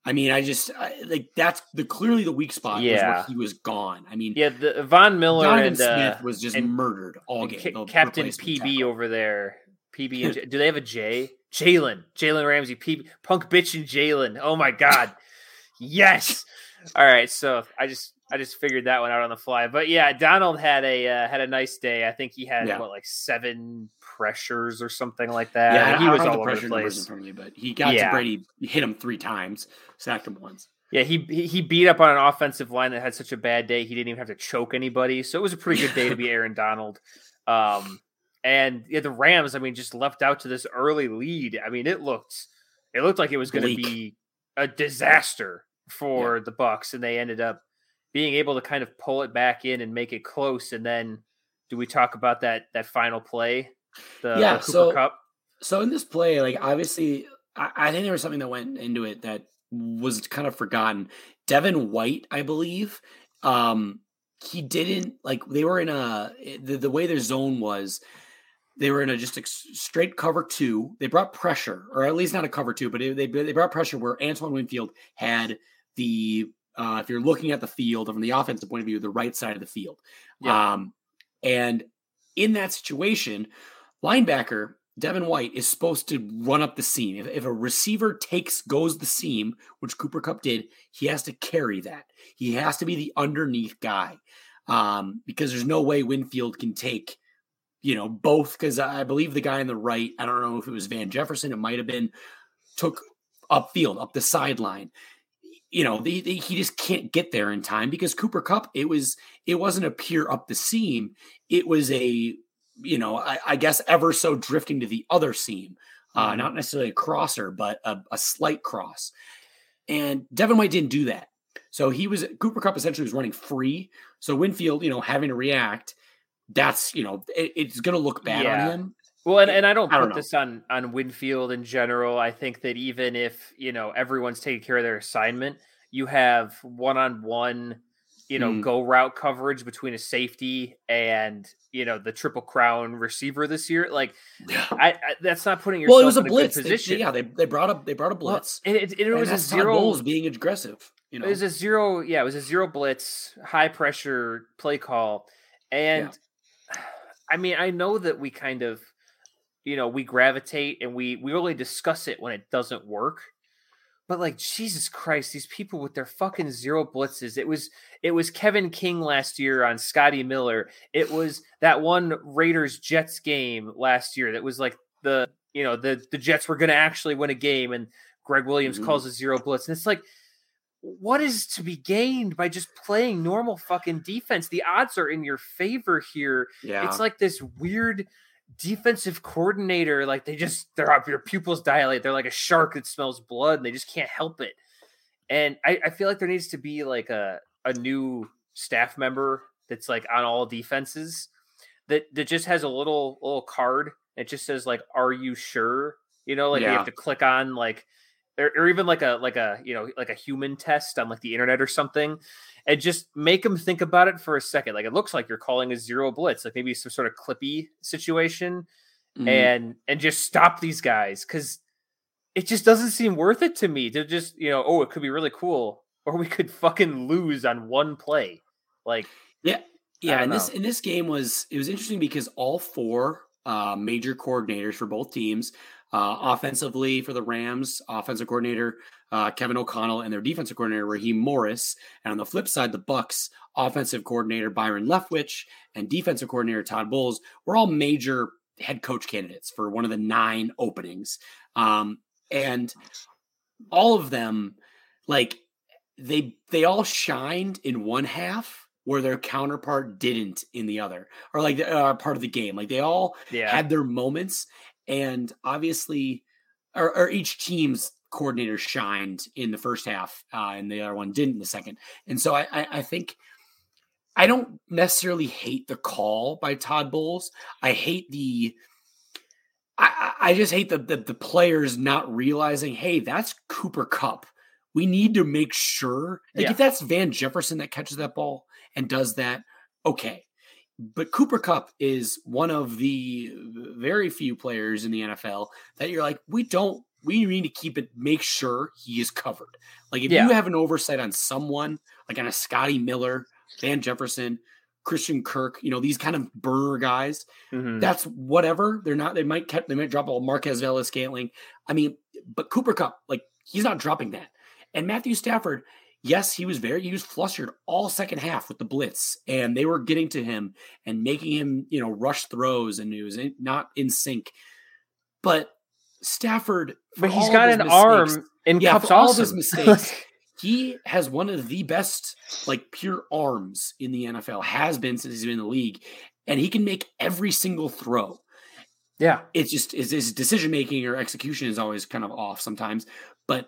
I mean, I just I, like that's the clearly the weak spot. was where Yeah. he was gone. I mean, yeah, the Von Miller Donovan and uh, Smith was just and- murdered all game. Ca- Captain PB tackle. over there. PB and J- do they have a J? Jalen, Jalen Ramsey, PB, Punk Bitch and Jalen. Oh my God, yes! All right, so I just I just figured that one out on the fly. But yeah, Donald had a uh, had a nice day. I think he had Yeah. what like seven pressures or something like that. Yeah, he I was all the over pressure the place. me, but he got Yeah. to Brady, hit him three times, sacked him once. Yeah, he he he beat up on an offensive line that had such a bad day. He didn't even have to choke anybody. So it was a pretty good day to be Aaron Donald. Um, and yeah, the Rams, I mean, just left out to this early lead. I mean, it looked it looked like it was going to be a disaster for the Bucks, and they ended up being able to kind of pull it back in and make it close. And then, do we talk about that that final play, the, Yeah, the Cooper so- Kupp? So in this play, like obviously, I, I think there was something that went into it that was kind of forgotten. Devin White, I believe, um, he didn't like they were in a the, the way their zone was. They were in a just a straight cover two. They brought pressure, or at least not a cover two, but they they brought pressure where Antoine Winfield had the uh, if you're looking at the field from the offensive point of view, the right side of the field. Yeah. Um, and in that situation, linebacker Devin White is supposed to run up the seam. If, if a receiver takes goes the seam, which Cooper Kupp did, he has to carry that. He has to be the underneath guy um, because there's no way Winfield can take, you know, both. Because I believe the guy on the right, I don't know if it was Van Jefferson, it might have been, took upfield, up the sideline. You know, he just can't get there in time because Cooper Kupp, it was it wasn't a pure up the seam, it was a you know, I, I guess ever so drifting to the other seam, uh, Mhm. not necessarily a crosser, but a, a slight cross. And Devin White didn't do that. So he was Cooper Kupp essentially was running free. So Winfield, you know, having to react, that's you know, it- it's going to look bad Yeah. on him. Well, and, and I don't I put don't this on on Winfield in general. I think that even if you know everyone's taking care of their assignment, you have one on one you know, Mm. go route coverage between a safety and you know the triple crown receiver this year. Like, I, I that's not putting yourself well, it was a blitz. They- position. yeah, they, they brought up they brought a Well, blitz. and it, it and was a Todd zero. Bowles being aggressive. You know, It was a zero. Yeah, it was a zero blitz, high pressure play call, and I mean, I know that we kind of, you know, we gravitate and we we only discuss it when it doesn't work. But like Jesus Christ, these people with their fucking zero blitzes. It was it was Kevin King last year on Scotty Miller. It was that one Raiders Jets game last year that was like the you know the the Jets were going to actually win a game and Gregg Williams Mhm. calls a zero blitz and it's like what is to be gained by just playing normal fucking defense? The odds are in your favor here. yeah. It's like this weird defensive coordinator. Like they just, they're up, your pupils dilate. They're like a shark that smells blood, and they just can't help it. And I, I feel like there needs to be like a a new staff member that's like on all defenses that that just has a little little card. It just says like, "Are you sure?" You know, like you have to click on like or, or even like a like a you know like a human test on like the internet or something and just make them think about it for a second like it looks like you're calling a zero blitz like maybe some sort of clippy situation Mhm. and and just stop these guys because it just doesn't seem worth it to me to just you know oh it could be really cool or we could fucking lose on one play like Yeah, don't and this know. and this game was it was interesting because all four uh, major coordinators for both teams, uh, offensively for the Rams, offensive coordinator uh, Kevin O'Connell, and their defensive coordinator Raheem Morris, and on the flip side, the Bucks offensive coordinator Byron Leftwich and defensive coordinator Todd Bowles were all major head coach candidates for one of the nine openings, um, and all of them like they they all shined in one half where their counterpart didn't in the other or like uh, part of the game. Like they all yeah. had their moments and obviously or, or each team's coordinator shined in the first half uh, and the other one didn't in the second and so I, I i think i don't necessarily hate the call by todd bowles i hate the I, I just hate the, the the players not realizing, hey, that's Cooper Kupp. We need to make sure, like Yeah. if that's Van Jefferson that catches that ball and does that, okay. But Cooper Kupp is one of the very few players in the NFL that you're like, we don't, we need to keep it, make sure he is covered. Like if Yeah. you have an oversight on someone, like on a Scotty Miller, Van Jefferson, Christian Kirk, you know, these kind of burner guys, Mhm. that's whatever. They're not. They might kept. They might drop a Marquez Valdes-Scantling. I mean, but Cooper Kupp, like he's not dropping that. And Matthew Stafford, yes, he was very. He was flustered all second half with the blitz, and they were getting to him and making him, you know, rush throws, and he was in, not in sync. But Stafford, but he's got an mistakes- arm and yeah, cups for all of his mistakes, he has one of the best like pure arms in the NFL. Has been since he's been in the league, and he can make every single throw. yeah It's just his, his decision making or execution is always kind of off sometimes, but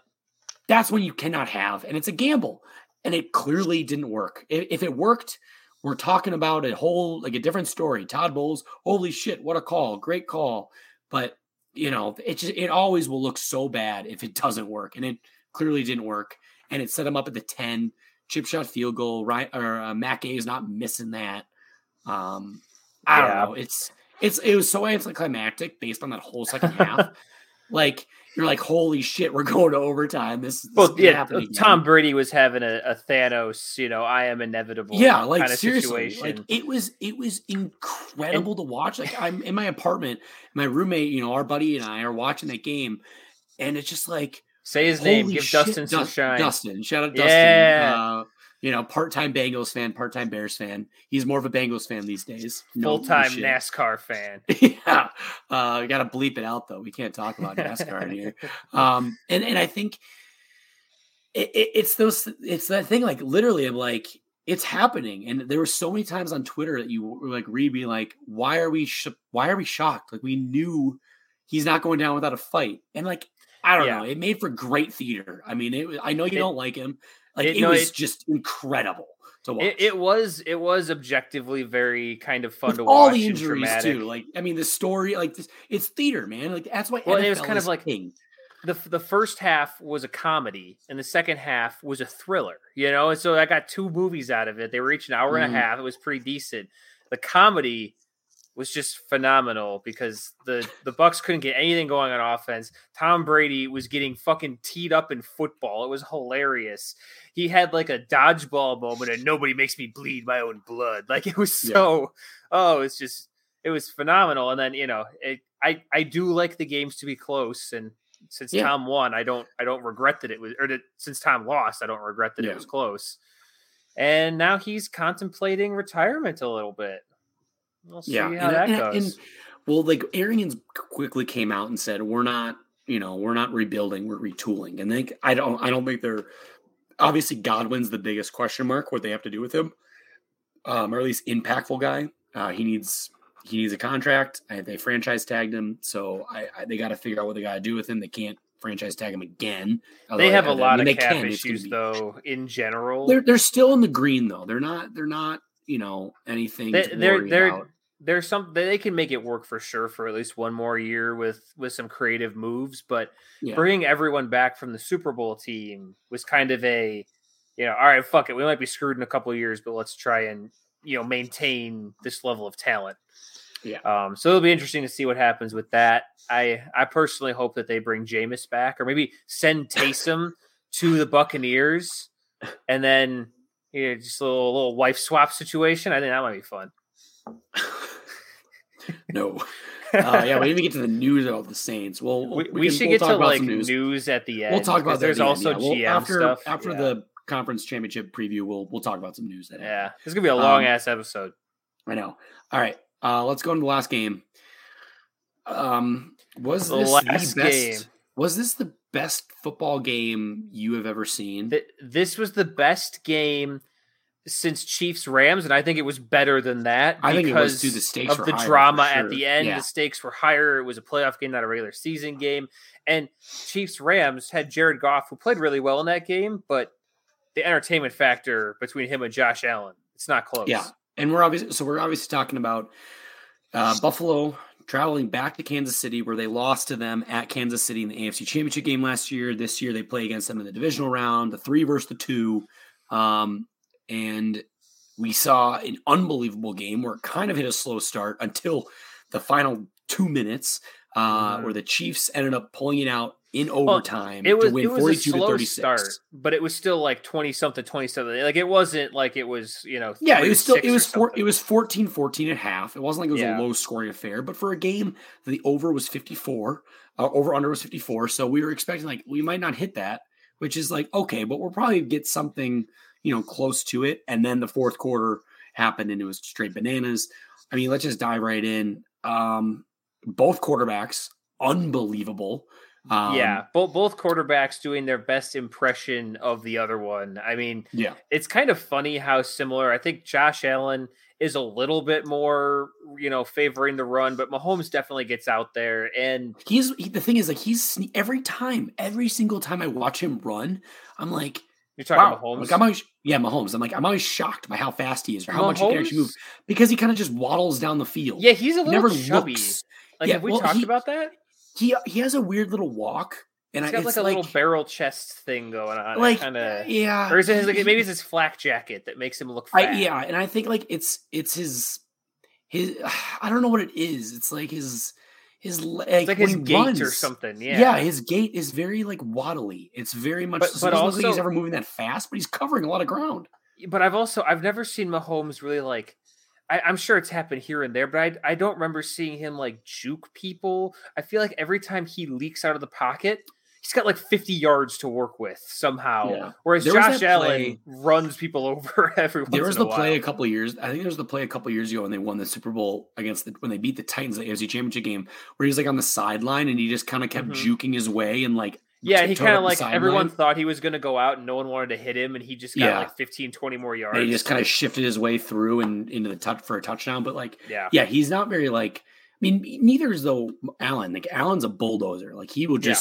that's when you cannot have, and it's a gamble, and it clearly didn't work. If, if it worked, we're talking about a whole like a different story. Todd Bowles, holy shit, what a call, great call, but you know it just it always will look so bad if it doesn't work, and it clearly didn't work, and it set him up at the ten chip shot field goal. Right, or uh, Matt Gay is not missing that. Um, I Yeah. don't know. It's it's it was so anticlimactic based on that whole second half. like you're like, holy shit, we're going to overtime. This, this well is yeah tom brady was having a, a thanos you know i am inevitable Yeah, like kind of seriously, situation like it was it was incredible to watch. Like I'm in my apartment, my roommate, you know, our buddy and I are watching that game, and it's just like say his name give shit, dustin some Dust- shine Dustin, shout out Yeah. Uh, you know, part-time Bengals fan, part-time Bears fan. He's more of a Bengals fan these days. No- no full-time nascar fan yeah, uh, we got to bleep it out though. We can't talk about NASCAR in here. Um, and and I think it, it, it's those. It's that thing. Like literally, I'm like, it's happening. And there were so many times on Twitter that you were like read me like, why are we sh- why are we shocked? Like we knew he's not going down without a fight. And like I don't Yeah. know, it made for great theater. I mean, it. I know you It- don't like him. Like it- it, no, was it- just incredible to watch. It, it was it was objectively very kind of fun with to all watch All the injuries too. Like I mean, the story, like this, it's theater, man. Like that's why. Well, it was kind of like- king. the the first half was a comedy and the second half was a thriller, you know. And so I got two movies out of it. They were each an hour Mhm. and a half. It was pretty decent. The comedy was just phenomenal because the the Bucks couldn't get anything going on offense. Tom Brady was getting fucking teed up in football. It was hilarious. He had like a dodgeball moment and nobody makes me bleed my own blood. Like it was Yeah. so oh, it's just it was phenomenal. And then you know, it, I I do like the games to be close and since Yeah. Tom won, I don't I don't regret that it was or that since Tom lost, I don't regret that Yeah. it was close. And now he's contemplating retirement a little bit. We'll see Yeah, how and- that and- goes. and- Well, like Arians quickly came out and said, "We're not, you know, we're not rebuilding, we're retooling." And think I don't, I don't think they're obviously Godwin's the biggest question mark. What they have to do with him, um, or at least impactful guy. Uh, he needs he needs a contract. I, they franchise tagged him, so I, I they got to figure out what they got to do with him. They can't franchise tag him again. they have a I- I lot mean, of cap can. Issues be- though in general. They're they're still in the green though. They're not. They're not. You know anything. They- to they're worry they're about. There's some they can make it work for sure for at least one more year with with some creative moves but Yeah. bringing everyone back from the super bowl team was kind of a you know all right fuck it we might be screwed in a couple of years but let's try and you know maintain this level of talent Yeah. um so it'll be interesting to see what happens with that i i personally hope that they bring Jameis back or maybe send Taysom to the buccaneers and then you know, just a little, little wife swap situation i think that might be fun no. Uh, yeah, we didn't even get to the news about the Saints. Well, we, we, we should we'll get talk to like some news. at the end. We'll talk about. There's the also end, yeah. We'll- GM after stuff. after yeah. the conference championship preview. We'll we'll talk about some news that yeah, this is gonna be a long Um, ass episode. I know. All right, uh, let's go into the last game. Um, was The this last the best? game. Was this the best football game you have ever seen? Th- This was the best game since Chiefs Rams, and I think it was better than that. I think it was because too. The stakes of the drama at the end. Yeah. The stakes were higher. It was a playoff game, not a regular season game. And Chiefs Rams had Jared Goff, who played really well in that game, but the entertainment factor between him and Josh Allen, it's not close. Yeah, and we're obviously so we're obviously talking about uh, Buffalo traveling back to Kansas City, where they lost to them at Kansas City in the AFC Championship game last year. This year they play against them in the divisional round, the three versus the two, um, and we saw an unbelievable game where it kind of hit a slow start until the final two minutes, uh, Mhm. where the Chiefs ended up pulling it out in overtime It was to win it was a forty-two to slow thirty-six. start, but it was still like twenty something, twenty something. Like it wasn't like it was you know. Yeah, it was still it was four, it was 14-14 at half. It wasn't like it was Yeah. a low scoring affair, but for a game the over was 54, uh, over under was 54, so we were expecting like we might not hit that, which is like okay, but we'll probably get something, you know, close to it and then the fourth quarter happened and it was straight bananas. I mean, let's just dive right in. Um both quarterbacks unbelievable. Um, yeah, both both quarterbacks doing their best impression of the other one. I mean, Yeah. it's kind of funny how similar. I think Josh Allen is a little bit more, you know, favoring the run, but Mahomes definitely gets out there and He's he, the thing is like he's every time, every single time I watch him run, I'm like you're talking wow. Mahomes. Like, I'm always, yeah, Mahomes. I'm like, I'm always shocked by how fast he is or how much he can actually move because he kind of just waddles down the field. Yeah, he's a He little never chubby. looks. Like, Yeah, have we well, talked he- about that? He he has a weird little walk, and He's I, got like a like, little barrel chest thing going on. like kind of, yeah, or is it his, like maybe it's his flak jacket that makes him look fat? I, yeah, and I think like it's it's his his I don't know what it is. It's like his his leg it's like his gait or something. Yeah. Yeah, his gait is very like waddly. It's very much. But- so but look like he's also- ever moving that fast, but he's covering a lot of ground. but I've also I've never seen Mahomes really like. I, I'm sure it's happened here and there, but I I don't remember seeing him like juke people. I feel like every time he leaks out of the pocket, he's got like 50 yards to work with somehow. Yeah. Whereas There Josh Allen runs people over every There was the play a couple of years. I think there was the play a couple of years ago when they won the Super Bowl against the when they beat the Titans the AFC Championship game, where he was like on the sideline and he just kind of kept Mhm. juking his way and like Yeah, he kind of like everyone sideline. thought he was going to go out and no one wanted to hit him, and he just got Yeah. like 15, 20 more yards. and he just kind of shifted his way through and into the touch for a touchdown. But like, yeah, yeah, he's not very like. I mean, neither is though Allen. Like Allen's a bulldozer. Like he will Yeah.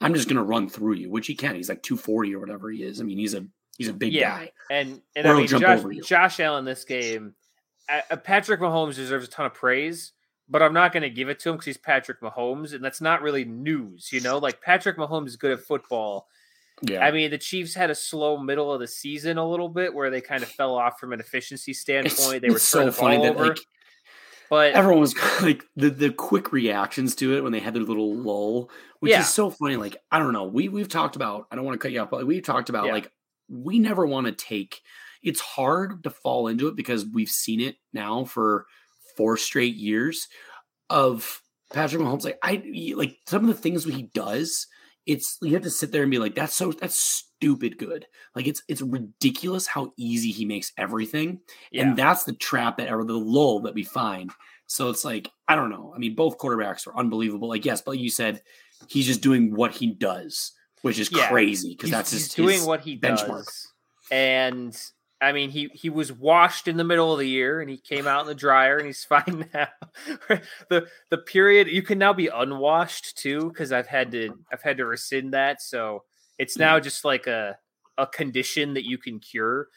I'm just gonna run through you, which he can. He's like 240 or whatever he is. I mean, he's a he's a big Yeah. guy. and and Or I mean jump Josh, over you. Josh Allen this game, uh, Patrick Mahomes deserves a ton of praise, but I'm not going to give it to him because he's Patrick Mahomes, and that's not really news, you know. Like Patrick Mahomes is good at football. Yeah. I mean, the Chiefs had a slow middle of the season a little bit, where they kind of fell off from an efficiency standpoint. It's, they were so funny that over, like but everyone was like the the quick reactions to it when they had their little lull, which Yeah. is so funny. Like I don't know, we we've talked about. I don't want to cut you off, but we've talked about Yeah. like we never want to take. It's hard to fall into it because we've seen it now for four straight years of Patrick Mahomes. Like I like some of the things he does. It's you have to sit there and be like, that's so that's stupid good. Like it's it's ridiculous how easy he makes everything. yeah, And that's the trap that or the lull that we find. So it's like, I don't know. I mean, both quarterbacks are unbelievable. Like, yes, but you said, he's just doing what he does, which is Yeah. crazy because that's his, doing his what he benchmark. does, and I mean, he he was washed in the middle of the year, and he came out in the dryer, and he's fine now. the The period you can now be unwashed too, because I've had to I've had to rescind that, so it's now just like a a condition that you can cure.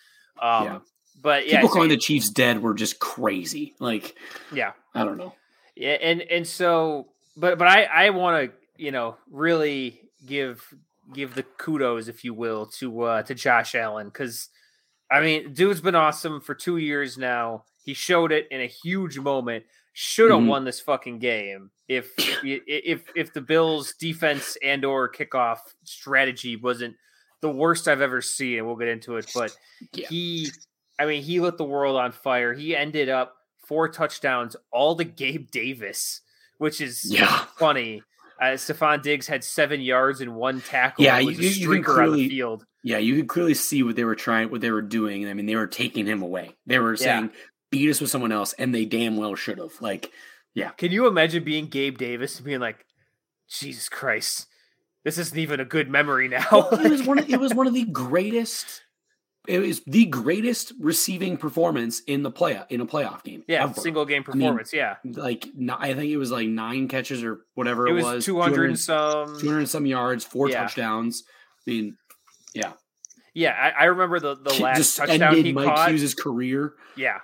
Um, Yeah. But yeah, People calling the Chiefs dead were just crazy. Like, yeah. I don't know. Yeah, and and so, but but I I want to you know really give give the kudos, if you will, to uh to Josh Allen because I mean, dude's been awesome for two years now. He showed it in a huge moment. Should have Mhm. won this fucking game if if if the Bills' defense and or kickoff strategy wasn't the worst I've ever seen. And We'll get into it, but Yeah. he, I mean, he lit the world on fire. He ended up four touchdowns, all to Gabe Davis, which is Yeah. funny. Uh, Stefon Diggs had seven yards and one tackle. Yeah, was you- a you can streaker on the clearly- field. Yeah, you could clearly see what they were trying, what they were doing. I mean, they were taking him away. They were Yeah. saying, beat us with someone else, and they damn well should have. Like, yeah. Can you imagine being Gabe Davis and being like, Jesus Christ, this isn't even a good memory now? it was one. Of, it was one of the greatest. It was the greatest receiving performance in the play in a playoff game. yeah, ever. single game I mean, performance. yeah, like I think it was like nine catches or whatever it it, was. 200 and some. 200 and some yards, four Yeah. touchdowns. I mean, Yeah, I, I remember the, the last just touchdown ended he Mike caught. Hughes' career. Yeah.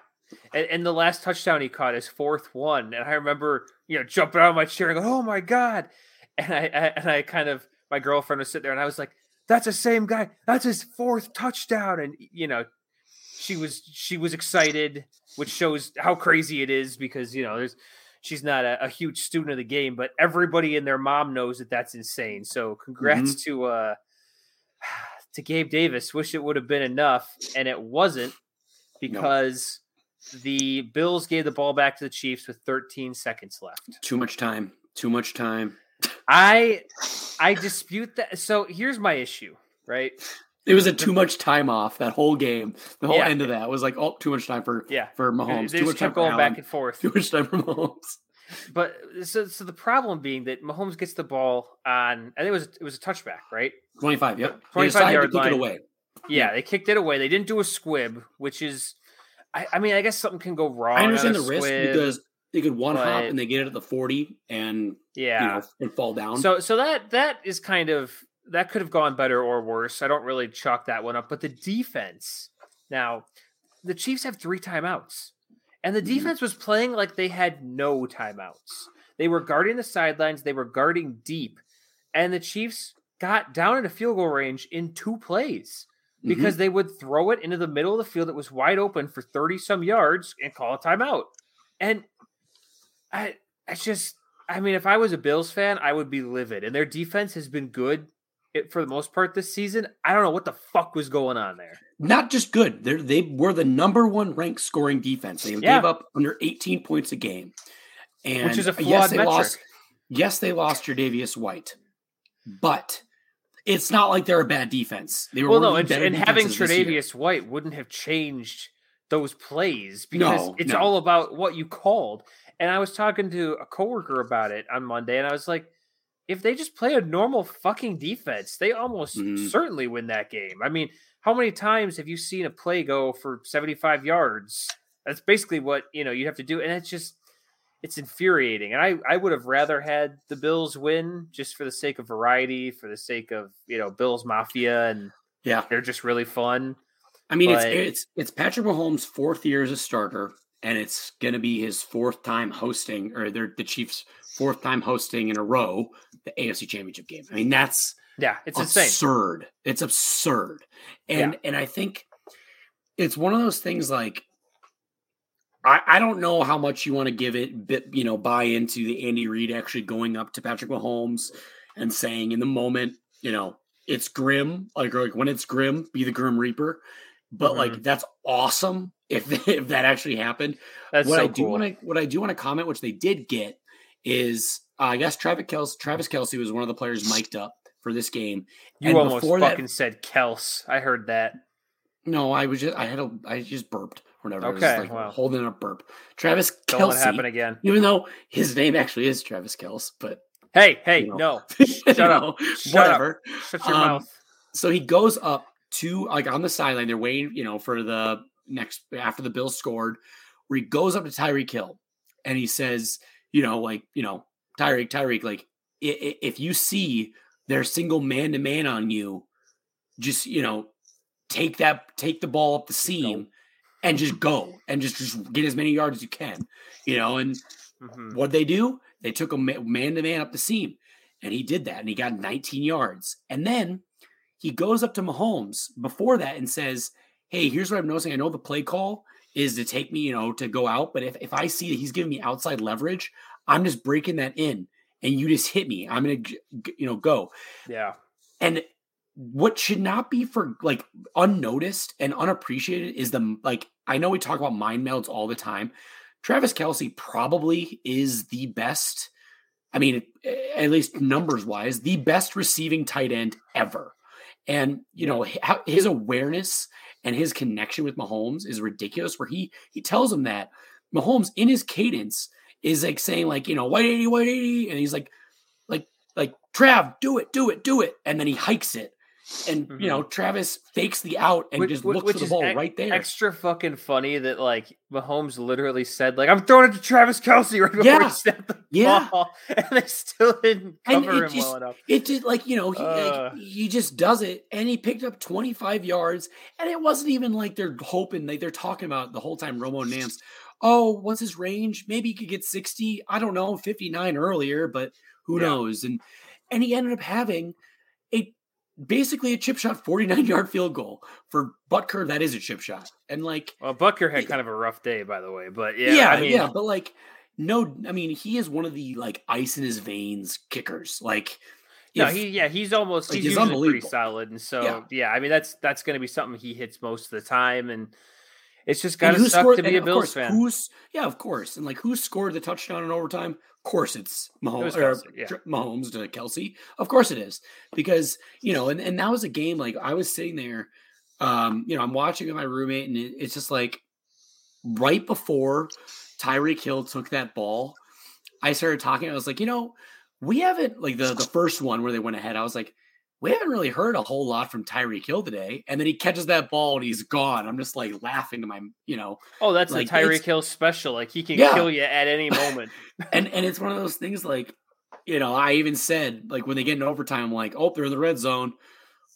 And, and the last touchdown he caught his fourth one. And I remember, you know, jumping out of my chair and going, oh my God. And I, I and I kind of my girlfriend was sitting there and I was like, that's the same guy. That's his fourth touchdown. And you know, she was she was excited, which shows how crazy it is because, you know, there's she's not a, a huge student of the game, but everybody and their mom knows that that's insane. So congrats to uh to Gabe Davis. Wish it would have been enough, and it wasn't because the Bills gave the ball back to the Chiefs with 13 seconds left. Too much time. Too much time. I I dispute that. So here's my issue, right? It was a too much time off that whole game. The whole Yeah. end of that was like, oh, too much time for Yeah. for Mahomes. they Too just much time kept for going back and forth. Too much time for Mahomes. But so so the problem being that Mahomes gets the ball on I think it was it was a touchback, right? Twenty five. Yep. 25 They decided yard to kick line. it away. Yeah, they kicked it away. They didn't do a squib, which is I, I mean, I guess something can go wrong. I understand the risk because they could one hop and they get it at the forty and yeah. you know and fall down. So so that that is kind of that could have gone better or worse. I don't really chalk that one up, but the defense. Now, the Chiefs have 3 timeouts. And the Mhm. defense was playing like they had no timeouts. They were guarding the sidelines, they were guarding deep. And the Chiefs got down into field goal range in two plays Mhm. because they would throw it into the middle of the field that was wide open for 30 some yards and call a timeout. And I I just I mean if I was a Bills fan, I would be livid. And their defense has been good it, for the most part this season. I don't know what the fuck was going on there. not just good. They they were the number one ranked scoring defense. They Yeah. gave up under 18 points a game, and Which is a yes, flawed they metric. lost. Yes, they lost Tre'Davious White, but it's not like they're a bad defense. They were Well, one of no, the and, and having defenses this year. Tre'Davious White wouldn't have changed those plays because No, it's no. all about what you called. And I was talking to a coworker about it on Monday, and I was like, if they just play a normal fucking defense, they almost Mhm. certainly win that game. I mean, how many times have you seen a play go for 75 yards? That's basically what you know you have to do, and it's just it's infuriating. And I I would have rather had the Bills win just for the sake of variety, for the sake of you know Bills Mafia, and Yeah, they're just really fun. I mean But- it's it's it's Patrick Mahomes' fourth year as a starter, and it's going to be his fourth time hosting, or they're the Chiefs' fourth time hosting in a row the AFC Championship game. I mean, that's yeah, it's insane. absurd. It's absurd, and and I think it's one of those things like I, I don't know how much you want to give it, but you know, buy into the Andy Reid actually going up to Patrick Mahomes and saying in the moment, you know, it's grim, like like when it's grim, be the grim reaper. But Mhm. like that's awesome if if that actually happened. That's what so I do cool. want to what I do want to comment, which they did get, is uh, I guess Travis Kelce, Travis Kelce was one of the players mic'd up for this game. you and almost before that- fucking said Kels. I heard that. No, I was just I had a I just burped or whatever. Okay, like wow. holding a burp. Travis Don't Kelce, happen again. even though his name actually is Travis Kels, but Hey, hey, You know. no, shut up. Shut up. whatever. shut your Um, mouth. So he goes up to like on the sideline. They're waiting, you know, for the next after the Bills scored, where he goes up to Tyreek Hill and he says, you know, like you know, Tyreek, Tyreek, like if you see they're single man to man on you, just you know, take that, take the ball up the seam. And just go and just, just get as many yards as you can, you know. And Mhm. what they do? They took a man to man up the seam, and he did that, and he got 19 yards. And then he goes up to Mahomes before that and says, "Hey, here's what I'm noticing. I know the play call is to take me, you know, to go out, but if if I see that he's giving me outside leverage, I'm just breaking that in, and you just hit me. I'm gonna, g- g- you know, go." Yeah, And what should not be for like unnoticed and unappreciated is the like I know we talk about mind melds all the time. Travis Kelce probably is the best. I mean, at least numbers wise, the best receiving tight end ever. And you know how- his awareness and his connection with Mahomes is ridiculous. Where he he tells him that Mahomes in his cadence is like saying like you know white eighty white eighty, and he's like like like Trav do it do it do it, and then he hikes it, and you know Travis fakes the out and Which- just looks which for the ball ex- right there. extra fucking funny that like Mahomes literally said like I'm throwing it to Travis Kelce right before Yeah. he snapped the Yeah. ball, and they still didn't And cover it him just- well enough. It did like you know he Uh. like, he just does it, and he picked up 25 yards, and it wasn't even like they're hoping like they're talking about the whole time. Romo Nantz, oh, what's his range? Maybe he could get 60. I don't know, 59 earlier, but who Yeah. knows? And and he ended up having a basically a chip shot 49 yard field goal for Butker. That is a chip shot, and like Well, Butker had kind of a rough day, by the way, but yeah, yeah, I mean, yeah, but like no, I mean he is one of the like ice in his veins kickers, like. No, if- he yeah, he's almost like, he's, he's pretty solid, and so Yeah. yeah. I mean that's that's going to be something he hits most of the time, and it's just got to suck to be a Bills course, fan. Who's yeah, of course, and like who scored the touchdown in overtime? Of course, it's Mahomes. Kelce, yeah. Mahomes to Kelce. Of course, it is because you know, and and that was a game like I was sitting there, um, you know, I'm watching with my roommate, and it, it's just like right before Tyreek Hill took that ball, I started talking. I was like, you know, we haven't like the the first one where they went ahead. I was like. We haven't really heard a whole lot from Tyreek Hill today, and then he catches that ball and he's gone. I'm just like laughing to my, you know, oh, that's like, the Tyreek Hill special. Like he can Yeah. kill you at any moment. and and it's one of those things like you know i even said like when they get in overtime I'm like oh they're in the red zone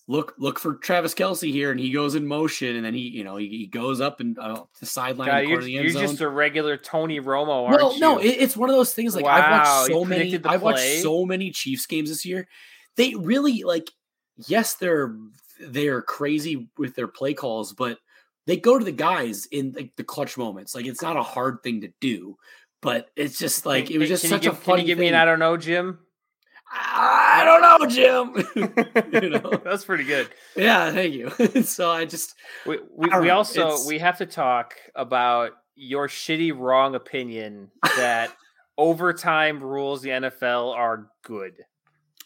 look look for travis kelce here and he goes in motion and then he you know he, he goes up and uh, the sideline God, you're, the end you're just a regular Tony Romo, aren't no you? no it, it's one of those things like i've watched so many i've watched so many chiefs games this year they really like yes they're they're crazy with their play calls but they go to the guys in like the clutch moments like it's not a hard thing to do but it's just like it was just can such give, a funny Can you give thing. me an I don't know, Jim? I don't know, Jim. You know? That's pretty good. yeah, thank you. so I just We we, we also it's- we have to talk about your shitty wrong opinion that overtime rules the NFL are good.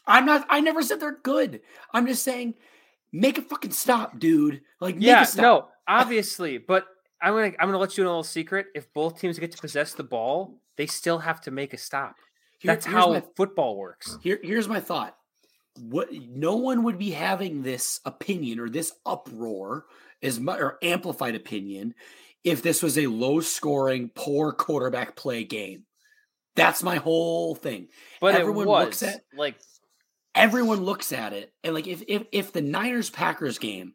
I'm not I never said they're good. I'm just saying make a fucking stop, dude. Like make yeah, no, obviously, but I'm gonna I'm gonna let you know a little secret. If both teams get to possess the ball, they still have to make a stop. Here- That's how my, football works. here, here's my thought. What no one would be having this opinion or this uproar as much or amplified opinion if this was a low scoring, poor quarterback play game. That's my whole thing. But everyone looks at- like everyone looks at it and like if if if the Niners Packers game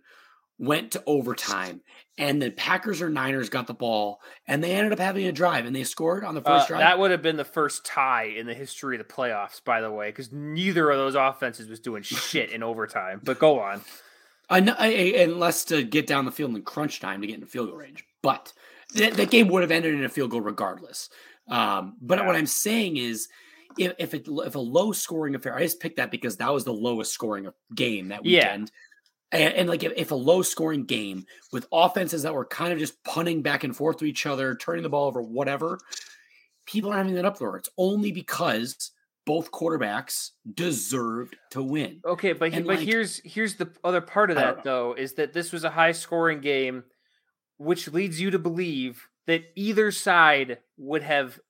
went to overtime and the Packers or Niners got the ball and they ended up having a drive and they scored on the first Uh, drive. that would have been the first tie in the history of the playoffs, by the way, because neither of those offenses was doing shit in overtime. But go on. I I, I- unless to get down the field in crunch time to get in field goal range. But that, that game would have ended in a field goal regardless. Um, but Yeah. what I'm saying is, if if, it, if a low scoring affair, I just picked that because that was the lowest scoring game that Yeah. weekend. And, and like if, if a low scoring game with offenses that were kind of just punting back and forth to each other, turning the ball over, whatever, people are having that uproar. It's only because both quarterbacks deserved to win. Okay, but And, but like- here's here's the other part of that though is that this was a high scoring game, which leads you to believe that either side would have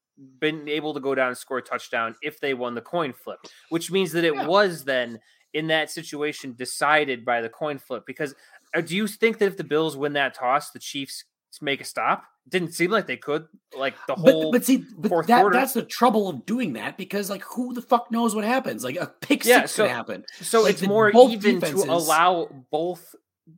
been able to go down and score a touchdown if they won the coin flip, which means that it Yeah. was then in that situation decided by the coin flip. Because uh, do you think that if the Bills win that toss, the Chiefs make a stop? Didn't seem like they could. Like the whole But, but see, but fourth that, quarter. that's the trouble of doing that because, like, who the fuck knows what happens? Like, a pick Yeah, six so- could happen. So Like, it's more even defenses- to allow both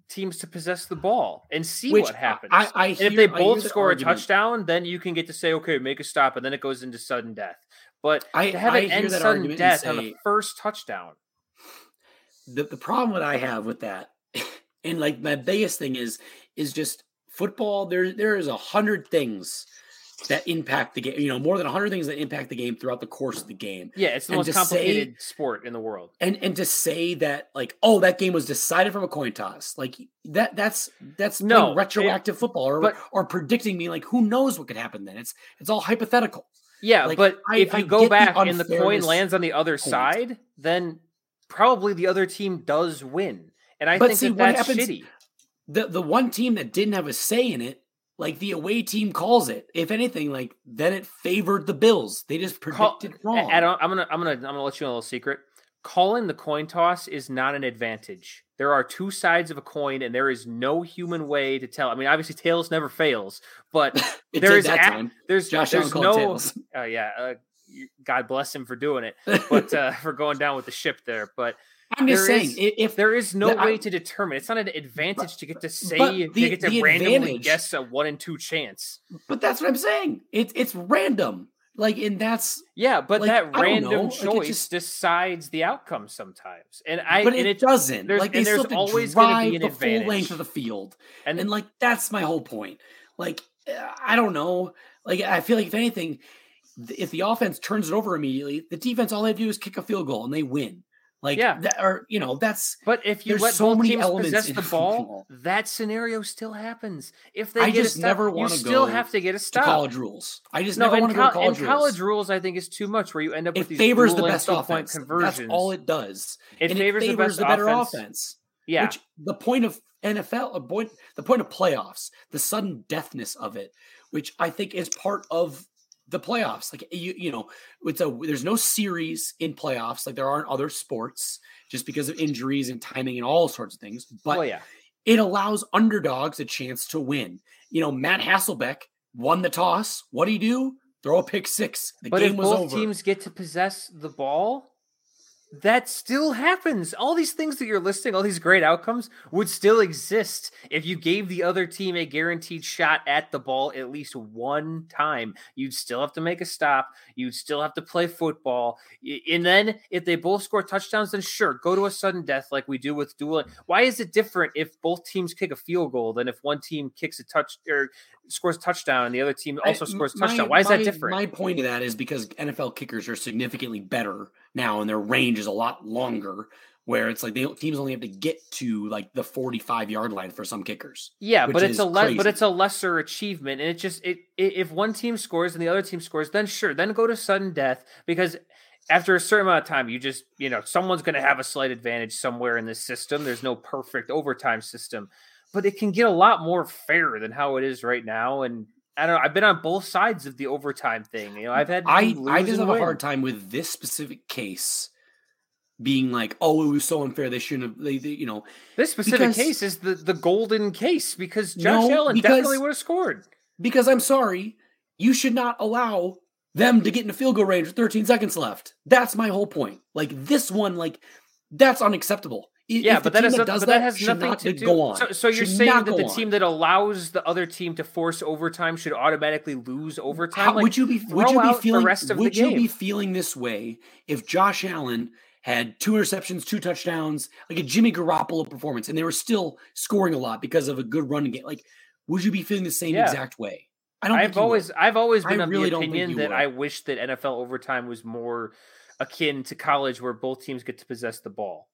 teams to possess the ball and see Which what happens. I, I and if they both score a touchdown, then you can get to say, okay, make a stop, and then it goes into sudden death. But I- to have I it hear end that sudden death on the first touchdown, the, the problem that I have with that, and like my biggest thing is, is just football. There, there is a hundred things that impact the game. You know, more than a hundred things that impact the game throughout the course of the game. yeah, it's the And most to say- complicated sport in the world. and and to say that like oh that game was decided from a coin toss like that that's that's No, retroactive football or but- or predicting me like who knows what could happen then it's it's all hypothetical Yeah, Like, but I- if I you go get the back and the coin lands on the other point. side, then probably the other team does win. And I But think see, that what that's happens- shitty. the the one team that didn't have a say in it like the away team calls it if anything like then it favored the bills they just Call- predicted A- wrong Adam, I'm gonna I'm gonna I'm gonna let you know a little secret. Calling the coin toss is not an advantage. There are two sides of a coin, and there is no human way to tell. I mean, obviously, tails never fails, but there that ac- time there's josh there's no. Uh, yeah, uh, God bless him for doing it, but uh, for going down with the ship there. But i'm just there saying is- if there is no The- I- way to determine. It's not an advantage to get to say but to get to randomly advantage- guess a one in two chance. but that's what i'm saying it's it's random like and that's Yeah, but Like, that random know, like, choice just- decides the outcome sometimes, and I but and it, it doesn't. there's- Like they there's always gonna be an the full length of the field, and, and like that's my whole point. Like I don't know. Like I feel like if anything, if the offense turns it over immediately, the defense all they do is kick a field goal and they win. Like Yeah. that, or you know that's But if you let so both many teams elements possess the ball, football. that scenario still happens. If they I get just a stop, never you wanna still have to get a to stop. college rules. I just no, never want to go to college rules. college rules, I think is too much. Where you end up it with these favors the best offense. conversions. That's all it does. it favors, it the best the better offense. offense. Yeah, Which the point of NFL, a point, the point of playoffs, the sudden deathness of it, which I think is part of the playoffs. Like you, you know, it's a there's no series in playoffs like there aren't other sports just because of injuries and timing and all sorts of things. But well, yeah. it allows underdogs a chance to win. You know, Matt Hasselbeck won the toss. What do you do? Throw a pick six. The But game if was both over. teams get to possess the ball, that still happens. All these things that you're listing, all these great outcomes, would still exist if you gave the other team a guaranteed shot at the ball at least one time. You'd still have to make a stop. You'd still have to play football. And then if they both score touchdowns, then sure, go to a sudden death like we do with dueling. Why is it different if both teams kick a field goal than if one team kicks a touch or scores a touchdown and the other team I- also scores a my- touchdown? Why is my- that different? My point to that is because NFL kickers are significantly better now, and their range is a lot longer. Where it's like they teams only have to get to like the forty-five yard line for some kickers. Yeah, but it's a le- but it's a lesser achievement, and it just it, i if one team scores and the other team scores, then sure, then go to sudden death because after a certain amount of time, you just you know someone's going to have a slight advantage somewhere in this system. There's no perfect overtime system, but it can get a lot more fair than how it is right now. And I don't know. I've been on both sides of the overtime thing. You know, I've had I I just have a hard time with this specific case being like, oh, it was so unfair. They shouldn't have. They, they you know, This specific because- case is the the golden case because Josh No, Allen because- definitely would have scored. because I'm sorry, you should not allow them to get in a field goal range with 13 seconds left. That's my whole point. Like this one, like that's unacceptable. Yeah, but that, has, that that, does but that that has nothing not to do. go on. So, so you're Should saying that the on. team that allows the other team to force overtime should automatically lose overtime? How, Like, would you be would you be feeling rest of the would you be feeling this way if Josh Allen had two interceptions, two touchdowns, like a Jimmy Garoppolo performance, and they were still scoring a lot because of a good running game? Like, would you be feeling the same Yeah. exact way? I don't. I've always I've always I been of really the opinion that would. I wish that NFL overtime was more akin to college where both teams get to possess the ball.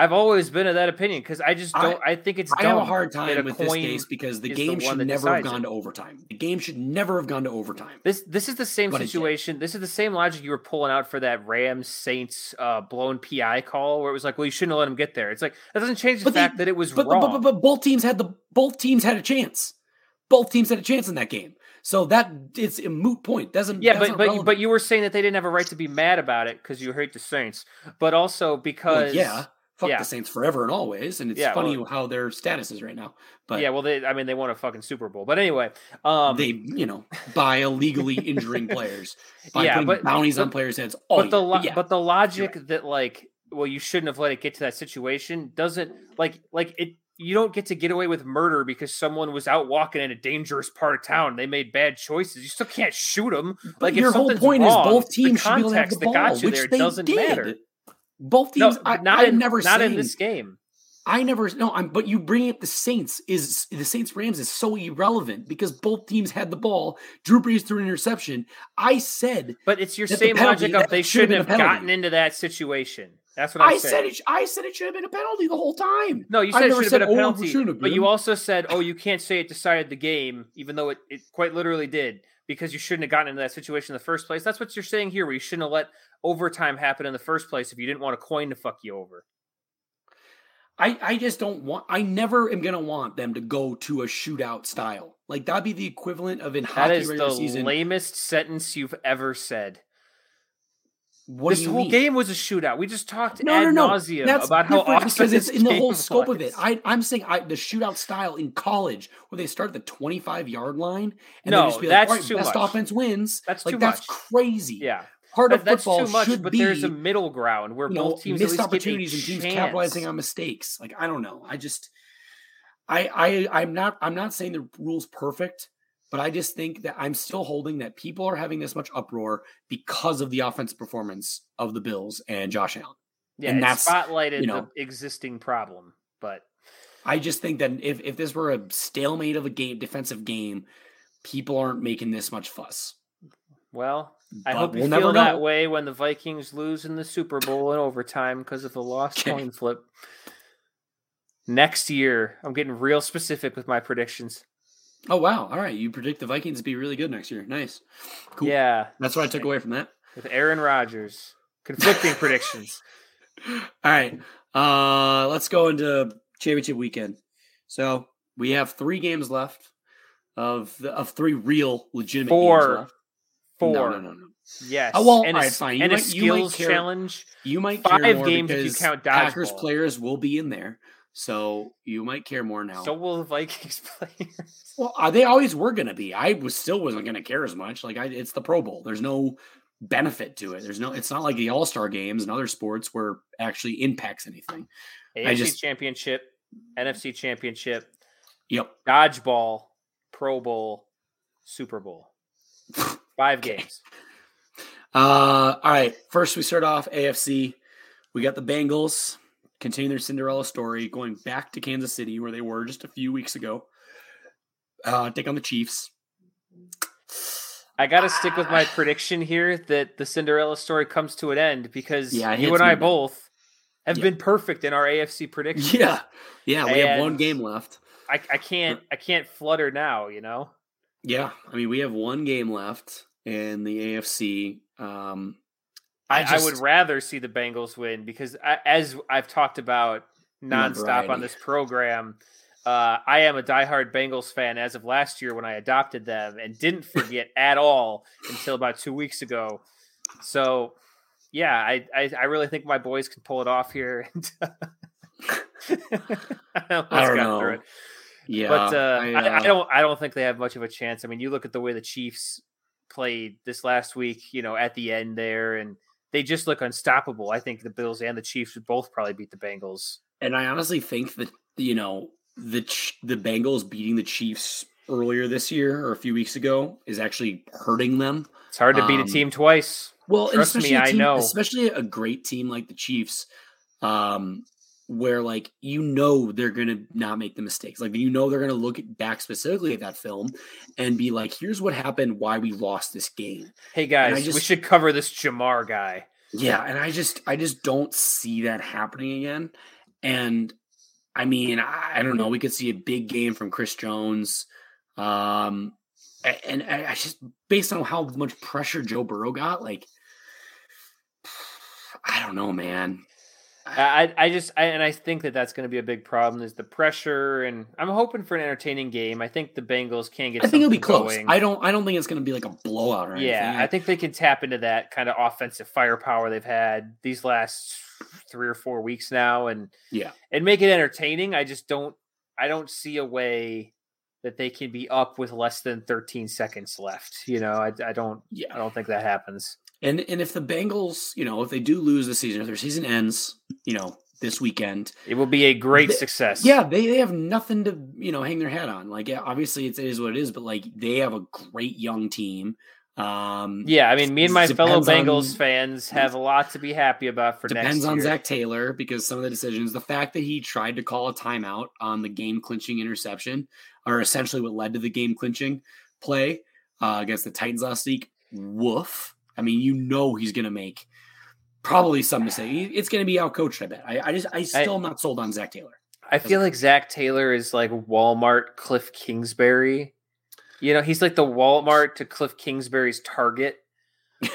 I've always been of that opinion because I just don't I, think it's I have a hard time with this case because the is the game should never have gone it. to overtime. The game should never have gone to overtime. This this is the same But situation. This is the same logic you were pulling out for that Rams Saints uh, blown PI call where it was like, well, you shouldn't have let him get there. It's like that doesn't change the But they- fact that it was But, wrong. but, but, but both teams had the both teams had a chance. Both teams had a chance in that game. So that it's a moot point. Doesn't yeah, but but relevant. but you were saying that they didn't have a right to be mad about it because you hate the Saints, but also Well, because yeah, fuck yeah. the Saints forever and always, and it's Yeah, funny well- how their status is right now. But yeah, well, they I mean they won a fucking Super Bowl, but anyway, um, they, you know, by illegally injuring players, by Yeah, putting but- bounties on players' heads. All but the lo- yeah, but the logic that like well you shouldn't have let it get to that situation doesn't like like it you don't get to get away with murder because someone was out walking in a dangerous part of town they made bad choices you still can't shoot them But like your whole point wrong, is both the teams should be able to have the that ball, got you which there doesn't did. matter Both no teams. I, not I'm in never not saying in this game I never no. I'm but you bring up the Saints is the Saints Rams is so irrelevant because both teams had the ball. Drew Brees threw an interception. I said but it's your same penalty- logic of they have shouldn't been have gotten into that situation that's what I'm I saying. said it. I said it should have been a penalty the whole time. No, you said it should have been a said, "Oh, penalty, but you also said, "Oh, you can't say it decided the game," even though it, it quite literally did, because you shouldn't have gotten into that situation in the first place. That's what you're saying here, where you shouldn't have let overtime happen in the first place if you didn't want a coin to fuck you over. I, I just don't want. I never am gonna want them to go to a shootout style. Like that'd be the equivalent of in That hockey is the season. lamest sentence you've ever said. What this whole mean? game was a shootout. We just talked No, ad no, no. nauseum That's about how different awesome because it's this in the game whole scope of it. I, I'm saying I, the shootout style in college where they start at the 25 yard line and No, they just be that's like, All right, too best much. offense wins. That's like too that's much. crazy. yeah, part That- of that's football too much. should But be there's a middle ground where you know, both teams at missed least get a opportunities and teams chance. capitalizing on mistakes. Like I don't know. I just I I I'm not I'm not saying the rule's perfect, but I just think that I'm still holding that people are having this much uproar because of the offensive performance of the Bills and Josh Allen. Yeah, and that's, spotlighted you know- the existing problem, but I just think that if, if this were a stalemate of a game defensive game, people aren't making this much fuss. well, I hope you we'll feel never that know. way when the Vikings lose in the Super Bowl in overtime because of the lost Okay. coin flip. Next year, I'm getting real specific with my predictions. Oh wow! All right, you predict the Vikings to be really good next year. Nice, cool. Yeah, that's what I took away from that. with Aaron Rodgers. Conflicting predictions. All right. Uh let's go into championship weekend. So we have three games left of the, of three real legitimate Four. games left. Four. No, no, no, no. Yes. Oh, well, and a, fine. You and a might- you might skills care- challenge. You might Five games if you count Packers dodgeball. players will be in there, so you might care more now. So will the Vikings players. well, uh, they always were going to be. I was still wasn't going to care as much. Like I, it's the Pro Bowl. There's no benefit to it. There's no. It's not like the All Star games and other sports where actually impacts anything. AFC just- Championship, NFC Championship, Yep. Dodgeball, Pro Bowl, Super Bowl. Five games. Uh, all right. First, we start off AFC. We got the Bengals continuing their Cinderella story, going back to Kansas City where they were just a few weeks ago. Uh, take on the Chiefs. I got to stick with my prediction here that the Cinderella story comes to an end because Yeah, you and I bad. both have Yeah. been perfect in our AFC predictions. Yeah, yeah. We have one game left. I, I can't I can't flutter now, you know. Yeah, I mean we have one game left in the AFC. Um, I, I, just- would rather see the Bengals win because I, as I've talked about nonstop on this program, uh, I am a diehard Bengals fan as of last year when I adopted them and didn't forget at all until about two weeks ago. So, yeah, I, I, I really think my boys can pull it off here. I I don't know. it. yeah, but uh, I, I, uh, don't I don't think they have much of a chance. I mean, you look at the way the Chiefs played this last week, you know, at the end there, and they just look unstoppable. I think the Bills and the Chiefs would both probably beat the Bengals And I honestly think that you know the the Bengals beating the Chiefs earlier this year or a few weeks ago is actually hurting them. It's hard to beat um, a team twice. Well, Trust especially me, I know. Especially a great team like the Chiefs, um, where like you know they're gonna not make the mistakes. Like you know they're gonna look back specifically at that film and be like, "Here's what happened. Why we lost this game." Hey guys, just, we should cover this Ja'Marr guy. Yeah, and I just I just don't see that happening again. And I mean, I, I don't know. We could see a big game from Chris Jones. Um, and, and I just based on how much pressure Joe Burrow got, like I don't know, man. I I just I, and I think that that's going to be a big problem is the pressure, and I'm hoping for an entertaining game. I think the Bengals can get. I think it'll be close. Going. I don't. I don't think it's going to be like a blowout or anything. Yeah, I think they can tap into that kind of offensive firepower they've had these last three or four weeks now, and yeah, and make it entertaining. I just don't. I don't see a way that they can be up with less than 13 seconds left. You know, I, I don't. Yeah, I don't think that happens. And and if the Bengals, you know, if they do lose the season, if their season ends, you know, this weekend, it will be a great they, success. Yeah, they, they have nothing to you know hang their hat on. Like, yeah, obviously it is what it is, but like they have a great young team. Um, yeah, I mean, me and my fellow Bengals on, fans have a lot to be happy about for depends on Zac Taylor because some of the decisions, the fact that he tried to call a timeout on the game clinching interception, are essentially what led to the game clinching play uh, against the Titans last week. Woof. I mean, you know he's going to make probably some mistake. It's going to be outcoached. I bet. I, I just I still I, not sold on Zac Taylor. I feel like Zac Taylor is like Walmart Cliff Kingsbury. You know, he's like the Walmart to Cliff Kingsbury's Target,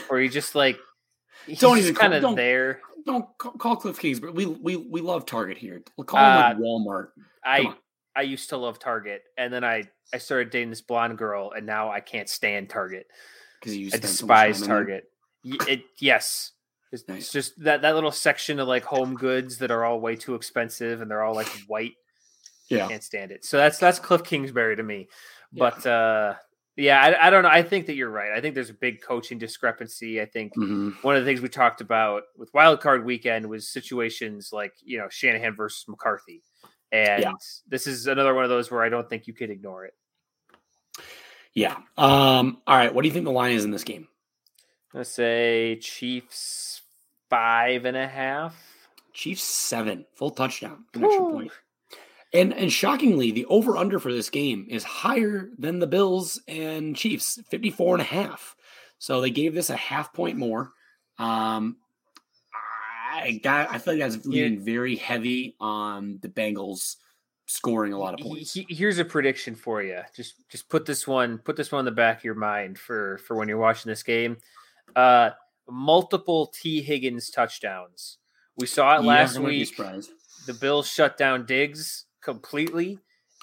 where he just like he's don't even kind of there. Don't call Cliff Kingsbury. We we we love Target here. We'll call him like uh, Walmart. Come I on. I used to love Target, and then I I started dating this blonde girl, and now I can't stand Target because you I despise so Target. It. it yes, it's, nice. it's, just that that little section of like home goods that are all way too expensive, and they're all like white. Yeah, I can't stand it. So that's that's Cliff Kingsbury to me. Yeah. But uh yeah, I, I, don't know. I think that you're right. I think there's a big coaching discrepancy. I think mm-hmm. one of the things we talked about with Wildcard Weekend was situations like you know Shanahan versus McCarthy, and yeah. this is another one of those where I don't think you could ignore it. Yeah. Um, all right. What do you think the line is in this game? Let's say Chiefs five and a half. Chiefs seven, full touchdown, extra point. And and shockingly, the over under for this game is higher than the Bills and Chiefs, 54 and a half. So they gave this a half point more. Um, I got I feel like that's leaning yeah. very heavy on the Bengals scoring a lot of points. Here's a prediction for you. Just just put this one put this one in the back of your mind for for when you're watching this game. Uh multiple Tee Higgins touchdowns. We saw it last week. The Bills shut down Diggs completely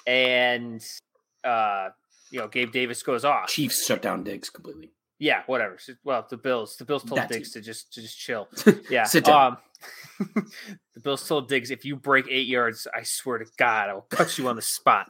and uh you know Gabe Davis goes off. Chiefs shut down Diggs completely. Yeah, whatever. Well, the Bills, the Bills told Diggs to just to just chill. Yeah, sit down. Um, the Bills told Diggs, if you break eight yards, I swear to God, I will cut you on the spot.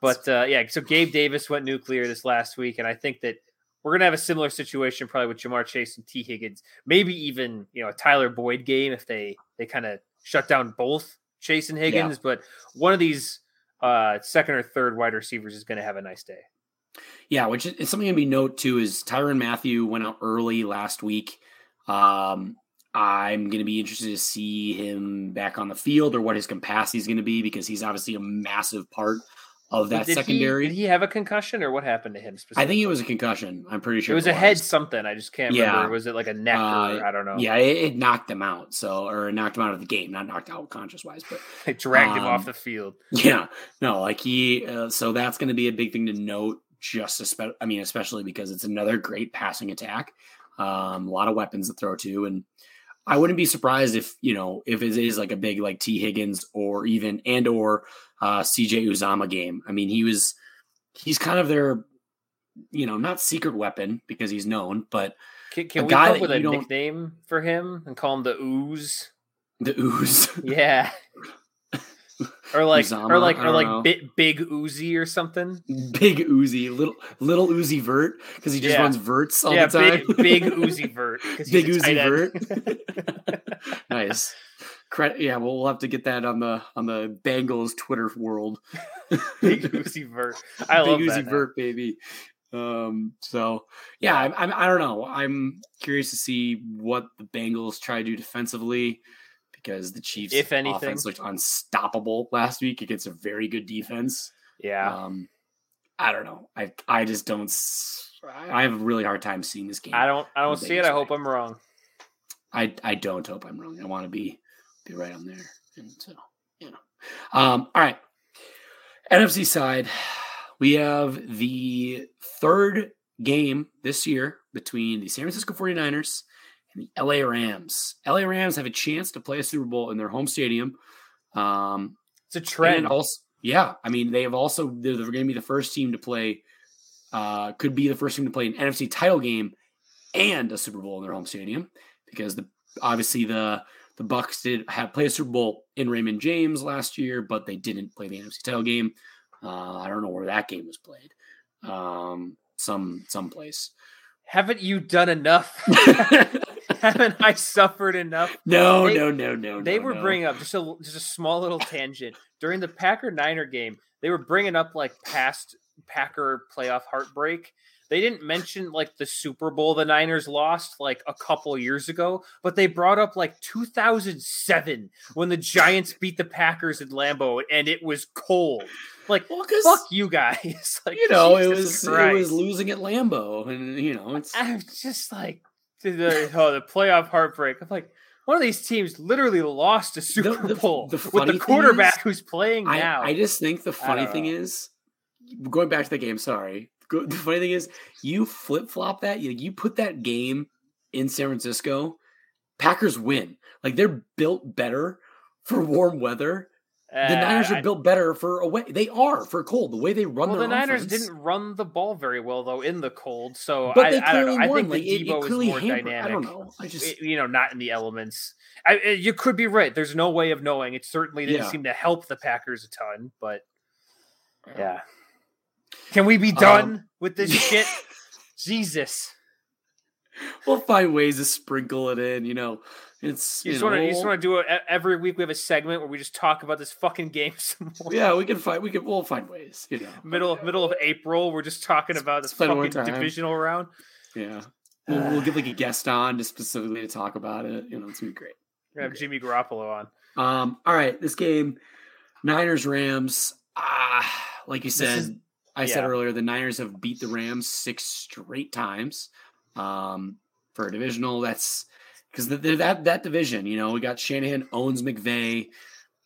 But uh, yeah, so Gabe Davis went nuclear this last week, and I think that we're gonna have a similar situation probably with Ja'Marr Chase and Tee Higgins, maybe even you know a Tyler Boyd game if they they kind of shut down both Chase and Higgins. Yeah. But one of these uh, second or third wide receivers is going to have a nice day. Yeah, which is something to be note too is Tyrann Mathieu went out early last week. Um, I'm going to be interested to see him back on the field or what his capacity is going to be because he's obviously a massive part of that did secondary. He, did he have a concussion or what happened to him? Specifically? I think it was a concussion. I'm pretty sure it was it a head something. I just can't yeah. remember. Was it like a neck uh, or I don't know? Yeah, it, it, knocked him out. So or knocked him out of the game, not knocked out conscious wise, but it dragged um, him off um, the field. Yeah, no, like he. Uh, so that's going to be a big thing to note. Just especially, I mean, especially because it's another great passing attack. Um, a lot of weapons to throw to, and I wouldn't be surprised if you know if it is like a big like Tee Higgins or even and or uh, CJ Uzomah game. I mean, he was he's kind of their you know not secret weapon because he's known, but can, can we come up with a nickname for him and call him the Ooze? The Ooze, yeah. Or like Uzomah, or like or like big, big Uzi or something. Big Uzi, little little Uzi Vert because he just yeah. runs verts all yeah, the time. Big, big Uzi Vert. Big Uzi Vert. nice. Credit, yeah, well, we'll have to get that on the on the Bengals Twitter world. Big Uzi Vert. I love Big that. Uzi now. Vert, baby. Um, so yeah, I'm, I'm I don't know. I'm curious to see what the Bengals try to do defensively because the Chiefs, If anything. offense looked unstoppable last week against a very good defense. Yeah. Um, I don't know. I I just don't. I have a really hard time seeing this game. I don't I don't see it. I hope. I'm wrong. I I don't hope I'm wrong. I want to be be right on there. And so, you know. Um, all right. NFC side, we have the third game this year between the San Francisco 49ers and the LA Rams. LA Rams have a chance to play a Super Bowl in their home stadium. Um, It's a trend. also, yeah, I mean, they have also they're, they're going to be the first team to play. Uh, could be the first team to play an NFC title game and a Super Bowl in their home stadium because the obviously the the Bucks did have played a Super Bowl in Raymond James last year, but they didn't play the NFC title game. Uh, I don't know where that game was played. Um, some someplace. Haven't you done enough? Haven't I suffered enough? no, They- no, no, no. they no, were no. bringing up just a just a small little tangent during the Packer Niner game. They were bringing up like past Packer playoff heartbreak. They didn't mention like the Super Bowl the Niners lost like a couple years ago, but they brought up like 2007 when the Giants beat the Packers at Lambeau and it was cold. Like Well, fuck you guys. like you know, it Jesus was it was losing at Lambeau, and you know, it's I'm just like the, the, oh, the playoff heartbreak. I'm like, one of these teams literally lost a Super the- Bowl the with the quarterback is, who's playing now. I, I just think the funny thing know. is going back to the game. Sorry, Go, the funny thing is you flip flop that. You you put that game in San Francisco. Packers win. Like they're built better for warm weather. The Uh, Niners are I- built better for away. They are for cold. The way they run well, the Niners offense. didn't run the ball very well though in the cold, so But I, they I don't clearly. I won. think Like the it, it clearly is more hampered. dynamic. I don't know. I just It- you know, not in the elements. I, I- you could be right. There's no way of knowing. It certainly didn't Yeah. seem to help the Packers a ton, but yeah. Can we be done Um, with this shit? Jesus. we'll find ways to sprinkle it in. You know, it's You just want to you just want to do it every week. We have a segment where we just talk about this fucking game some more. Yeah, we can find. We can. We'll find ways. You know. Middle middle of April, we're just talking about this Spend fucking divisional round. Yeah. We'll, we'll get like a guest on just specifically to talk about it. You know, it's gonna be great. We have Okay. Jimmy Garoppolo on. Um, all right, this game, Niners Rams. Ah, like you said, is- I said earlier, the Niners have beat the Rams six straight times. Um, for a divisional, that's because that that division, you know, we got Shanahan owns McVay.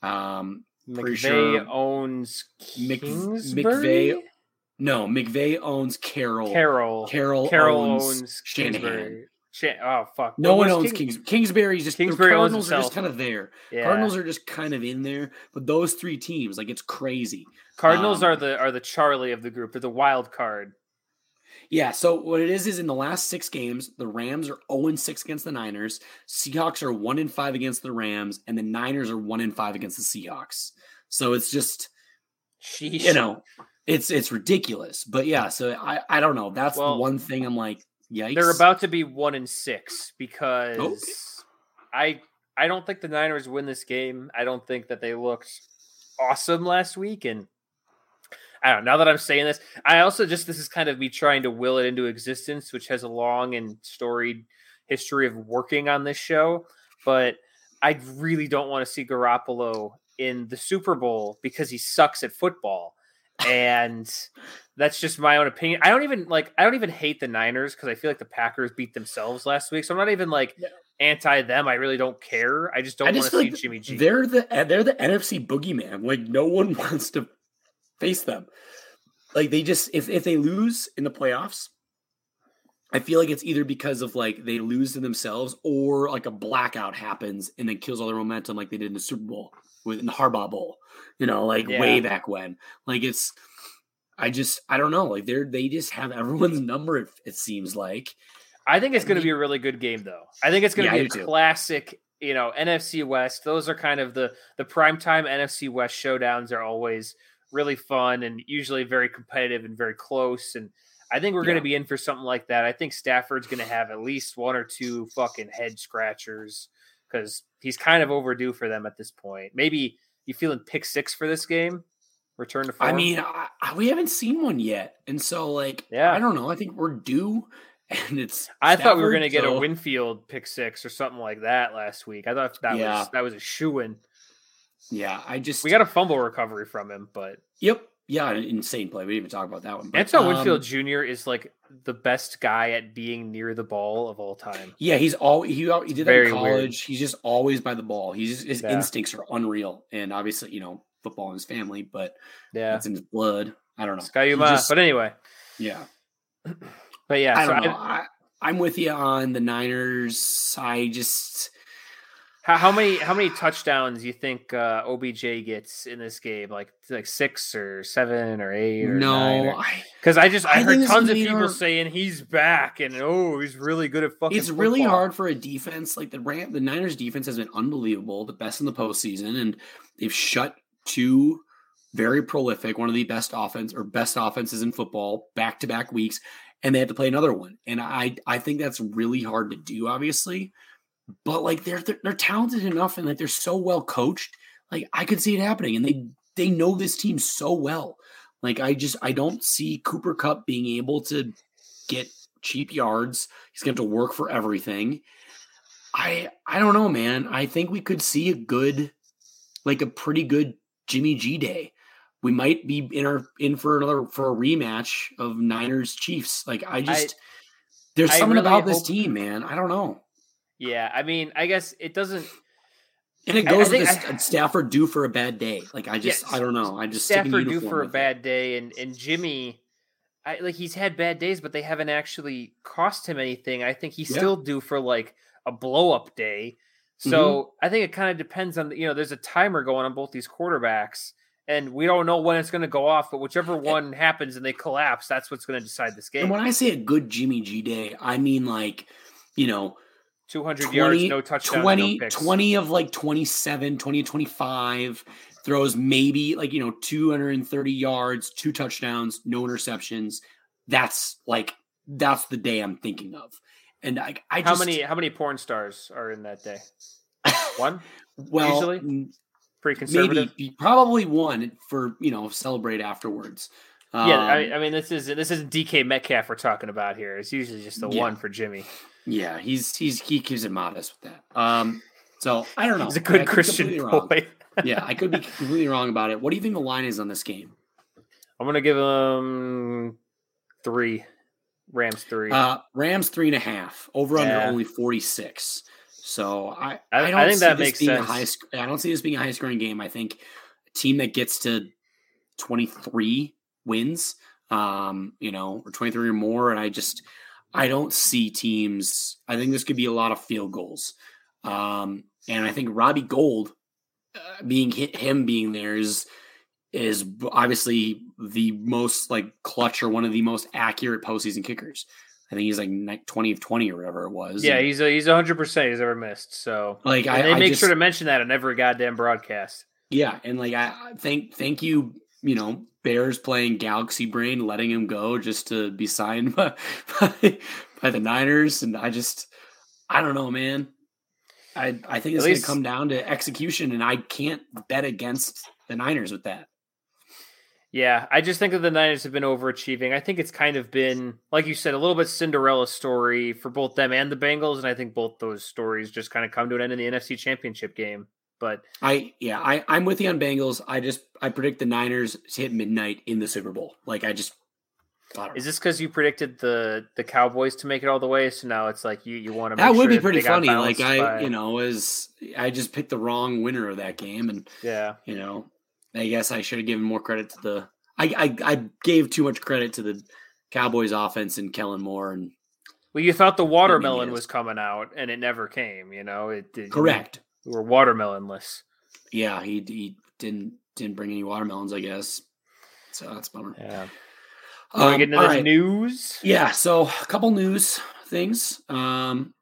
Um, McVay sure owns Kingsbury. McVay no, McVay owns Carroll. Carroll. Carroll, Carroll owns, owns Shanahan. Kingsbury. Shan- oh fuck! No What one owns King- Kings. Kingsbury's just Kingsbury the Cardinals are just kind of there. Yeah. Cardinals are just kind of in there, but those three teams, like it's crazy. Cardinals um, are the are the Charlie of the group. They're the wild card. Yeah. So what it is is in the last six games, the Rams are 0 6 against the Niners. Seahawks are 1 in 5 against the Rams, and the Niners are 1 in 5 against the Seahawks. So it's just Sheesh. you know, it's it's ridiculous. But yeah, so I I don't know. That's Well, the one thing I'm like, yikes. they're about to be one in six because Okay. I I don't think the Niners win this game. I don't think that they looked awesome last week, and I don't. know. Now that I'm saying this, I also just this is kind of me trying to will it into existence, which has a long and storied history of working on this show. But I really don't want to see Garoppolo in the Super Bowl because he sucks at football, and that's just my own opinion. I don't even like. I don't even hate the Niners because I feel like the Packers beat themselves last week, so I'm not even like anti them. I really don't care. I just don't want to see like Jimmy G. They're the they're the NFC boogeyman. Like no one wants to face them. Like they just if if they lose in the playoffs, I feel like it's either because of like they lose to themselves or like a blackout happens and then kills all their momentum like they did in the Super Bowl with in the Harbaugh Bowl. You know, like way back when. Like it's I just I don't know. Like they're they just have everyone's number. It, it seems like I think it's going to be a really good game, though. I think it's going to I be a too. classic. You know, NFC West. Those are kind of the the primetime NFC West showdowns are always really fun and usually very competitive and very close. And I think we're going to be in for something like that. I think Stafford's going to have at least one or two fucking head scratchers because he's kind of overdue for them at this point. Maybe you feeling pick six for this game? Return to form? I mean, I, I- we haven't seen one yet, and so like, Yeah. I don't know. I think we're due, and it's. I thought we were going to get a Winfield pick six or something like that last week. I thought that Yeah. was that was a shoe in. Yeah, I just We got a fumble recovery from him, but Yep. Yeah, an insane play. We didn't even talk about that one. but, Antoine um, Winfield Jr. is like the best guy at being near the ball of all time. Yeah, he's all he, he did that in weird. college. He's just always by the ball. He's just, his Yeah. instincts are unreal, and obviously, you know, football in his family, but Yeah, it's in his blood. I don't know. Sky He Yuma. just- But anyway, yeah, but yeah, I so don't know. I- I, I'm with you on the Niners. I just how, how many how many touchdowns you think uh, OBJ gets in this game? Like like six or seven or eight or no. I, Because I just I, I heard tons of people our- saying he's back and oh he's really good at fucking. it's really hard for a defense like the Ram. The Niners defense has been unbelievable, the best in the postseason, and they've shut two very prolific, one of the best offense or best offenses in football back to back weeks, and they had to play another one. And I I think that's really hard to do, obviously, but like they're they're, they're talented enough and like they're so well coached. Like I could see it happening, and they they know this team so well. Like I just I don't see Cooper Kupp being able to get cheap yards. He's going to have to work for everything. I I don't know, man. I think we could see a good, like a pretty good Jimmy G day. We might be in our in for another for a rematch of Niners Chiefs. Like I just there's I something really about this team, man. I don't know. Yeah, I mean, I guess it doesn't. And it I- I goes think with I- the Stafford due for a bad day. Like I just Yes. I don't know. I just Stafford due for a it. bad day, and and Jimmy, I like he's had bad days, but they haven't actually cost him anything. I think he's Yeah. still due for like a blow up day. Mm-hmm. So I think it kind of depends on you know there's a timer going on both these quarterbacks, and we don't know when it's going to go off. But whichever one happens and they collapse, that's what's going to decide this game. And when I say a good Jimmy G day, I mean like, you know, 200 20, yards, no touchdowns, 20, no picks. 20 of like 27, 20 to 25, throws maybe like, you know, 230 yards, two touchdowns, no interceptions. That's like, that's the day I'm thinking of. And I, I How many how many porn stars are in that day? One, well, usually? pretty conservative. maybe probably one for, you know, celebrate afterwards. Yeah, Um, I, I mean this is this isn't DK Metcalf we're talking about here. It's usually just the Yeah. one for Jimmy. Yeah, he's, he's, he keeps it modest with that. Um, so I don't know. He's a good Christian boy. yeah, I could be completely wrong about it. What do you think the line is on this game? I'm gonna give him three. Rams three. Uh, Rams three and a half. Over under only forty six. So I, I- I, I don't think see that this makes being a sense. high. sc- I don't see this being a high scoring game. I think a team that gets to twenty three wins. Um, you know, or twenty three or more, and I just I don't see teams. I think this could be a lot of field goals. Um, and I think Robbie Gould uh, being hit, him being there is is obviously the most like clutch or one of the most accurate postseason kickers. I think he's like twenty of twenty or whatever it was. yeah, And, he's a, he's 100 percent he's ever missed. So like and I, they I make just, sure to mention that on every goddamn broadcast. yeah, and like I I thank thank you, you know, Bears playing Galaxy Brain, letting him go just to be signed by by, by the Niners, and I just I don't know, man. I I think it's going to come down to execution, and I can't bet against the Niners with that. Yeah, I just think that the Niners have been overachieving. I think it's kind of been, like you said, a little bit Cinderella story for both them and the Bengals, and I think both those stories just kind of come to an end in the NFC Championship game. But I yeah, I I'm with you on Bengals. I just I predict the Niners hit midnight in the Super Bowl. Like I just is this because you predicted the the Cowboys to make it all the way? So now it's like you you want to that would be pretty funny. Like I by- you know was I just picked the wrong winner of that game, and yeah. you know I guess I should have given more credit to the I I, I gave too much credit to the Cowboys offense and Kellen Moore and Well, you thought the watermelon was coming out, and it never came. You know, it did. correct. We were watermelonless. Yeah, he he didn't didn't bring any watermelons, I guess. So that's a bummer. Yeah. Um, get into right. news? Yeah, so a couple news things. Um,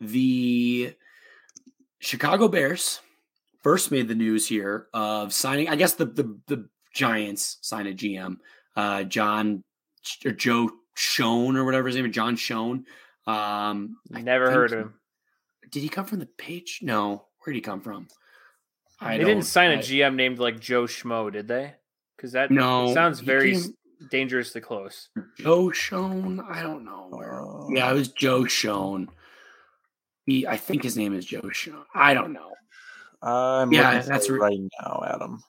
the Chicago Bears first made the news here of signing. I guess the the, the Giants signed a GM, uh, John or Joe Schoen or whatever his name is, John Schoen. Um, I Never heard of him. did he come from the page? No. Where did he come from? I they didn't sign a GM named like Joe Schmo, did they? Because that no sounds very came, dangerously close. Joe Schoen? I don't know. Uh, yeah, it was Joe Schoen. He, I think his name is Joe Schoen. I don't know. I'm yeah, that's right now, Adam.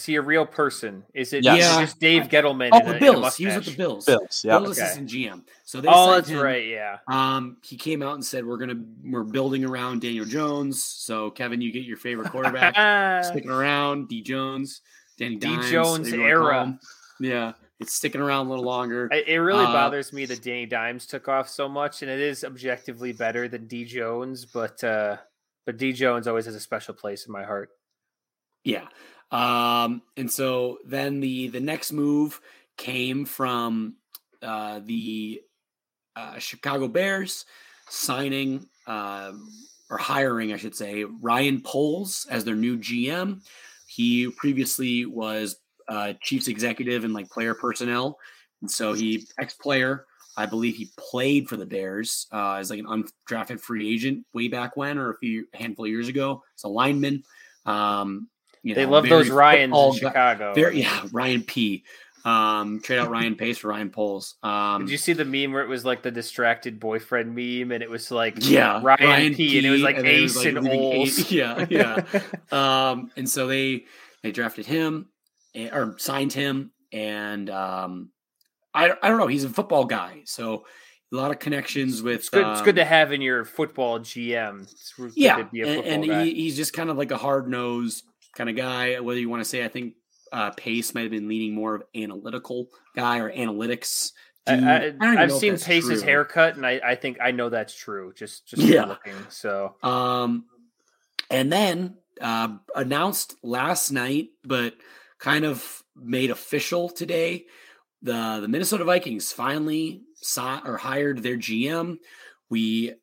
Is he a real person? Is it yes. just Dave Gettleman? Oh, the Bills. He was with the Bills. Bills, yeah. Bills okay. assistant GM. So they oh, that's him. right. Yeah. Um, he came out and said we're gonna we're building around Daniel Jones. So Kevin, you get your favorite quarterback sticking around. D Jones, Danny D Dimes, Jones era. Yeah, it's sticking around a little longer. It really uh, bothers me that Danny Dimes took off so much, and it is objectively better than D Jones, but uh, but D Jones always has a special place in my heart. Yeah. Um, and so then the the next move came from uh, the uh, Chicago Bears signing uh, or hiring, I should say, Ryan Poles as their new GM. He previously was uh, Chiefs executive and like player personnel, and so he ex player. I believe he played for the Bears uh, as like an undrafted free agent way back when, or a few handful of years ago. As a lineman, um, you they know, love those Ryans in Chicago. Very, yeah, Ryan P. Um, trade out Ryan Pace for Ryan Poles. Um, Did you see the meme where it was like the distracted boyfriend meme, and it was like yeah Ryan, Ryan P, P, and it was like and Ace was like and Oles. Yeah, yeah. um, and so they they drafted him eh, or signed him, and um, I I don't know. He's a football guy, so a lot of connections with. It's good, um, it's good to um, have in your football GM. yeah, and, and he, he's just kind of like a hard nosed kind of guy. Whether you want to say, I think uh, Pace might have been leaning more of analytical guy or analytics. I, have seen Pace's true. haircut, and I, I think I know that's true. Just just yeah. looking. So, um, and then uh, announced last night, but kind of made official today. The the Minnesota Vikings finally saw or hired their GM. We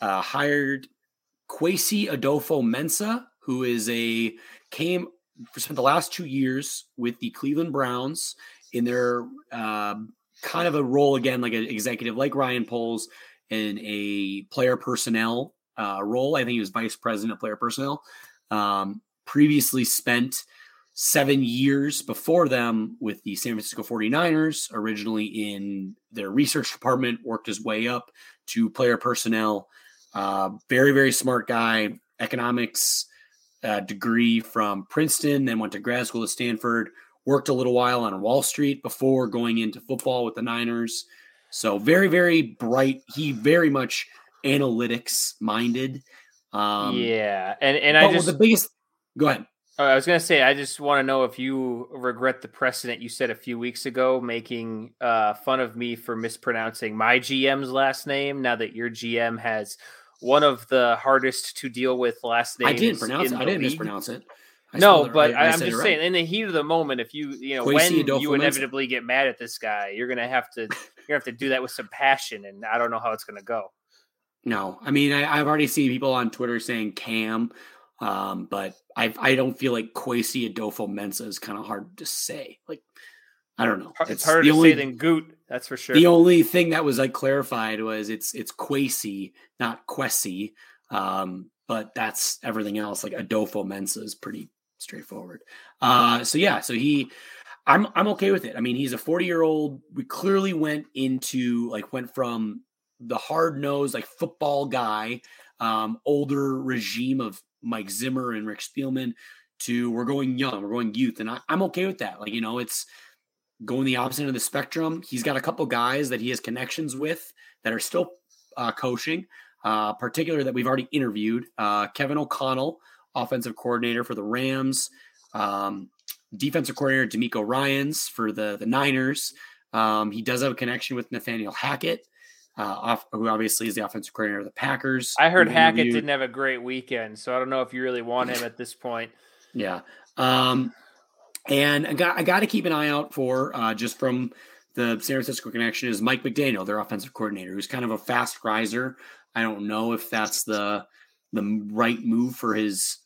uh, hired Kwesi Adofo-Mensah, who is a came spent the last two years with the Cleveland Browns in their uh, kind of a role again, like an executive, like Ryan Poles, in a player personnel uh, role. I think he was vice president of player personnel. Um, previously spent seven years before them with the San Francisco 49ers, originally in their research department, worked his way up to player personnel. Uh, very, very smart guy, economics uh, degree from Princeton, then went to grad school at Stanford, worked a little while on Wall Street before going into football with the Niners. So very, very bright. He very much analytics minded. Um, yeah, and and I just the biggest. Go ahead. Oh, I was going to say, I just want to know if you regret the precedent you said a few weeks ago, making uh, fun of me for mispronouncing my GM's last name. Now that your GM has one of the hardest to deal with last names. I didn't pronounce it. I didn't league. mispronounce it. I no, but I, am just saying, in the heat of the moment, if you you know when you inevitably get mad at this guy, you're gonna have to you're gonna have to do that with some passion, and I don't know how it's gonna go. No, I mean I, have already seen people on Twitter saying Cam, um, but I I don't feel like Kwesi Adolfo Mensah is kind of hard to say. Like I don't know. It's, it's harder to only, say than Gute. That's for sure. The only thing that was like clarified was it's it's Quasi, not Quessy. Um, but that's everything else. Like Adofo-Mensah is pretty straightforward. Uh, so yeah, so he, I'm I'm okay with it. I mean, he's a 40 year old. We clearly went into like went from the hard nosed like football guy, um, older regime of Mike Zimmer and Rick Spielman to we're going young, we're going youth, and I, I'm okay with that. Like you know, it's going the opposite of the spectrum. He's got a couple guys that he has connections with that are still uh, coaching, uh, particular that we've already interviewed. Uh, Kevin O'Connell, offensive coordinator for the Rams, um, defensive coordinator DeMeco Ryans for the the Niners. Um, he does have a connection with Nathaniel Hackett. Uh, off, who obviously is the offensive coordinator of the Packers. I heard Hackett didn't have a great weekend, so I don't know if you really want him at this point. Yeah. Um, and I got I got to keep an eye out for uh, just from the San Francisco connection is Mike McDaniel, their offensive coordinator, who's kind of a fast riser. I don't know if that's the the right move for his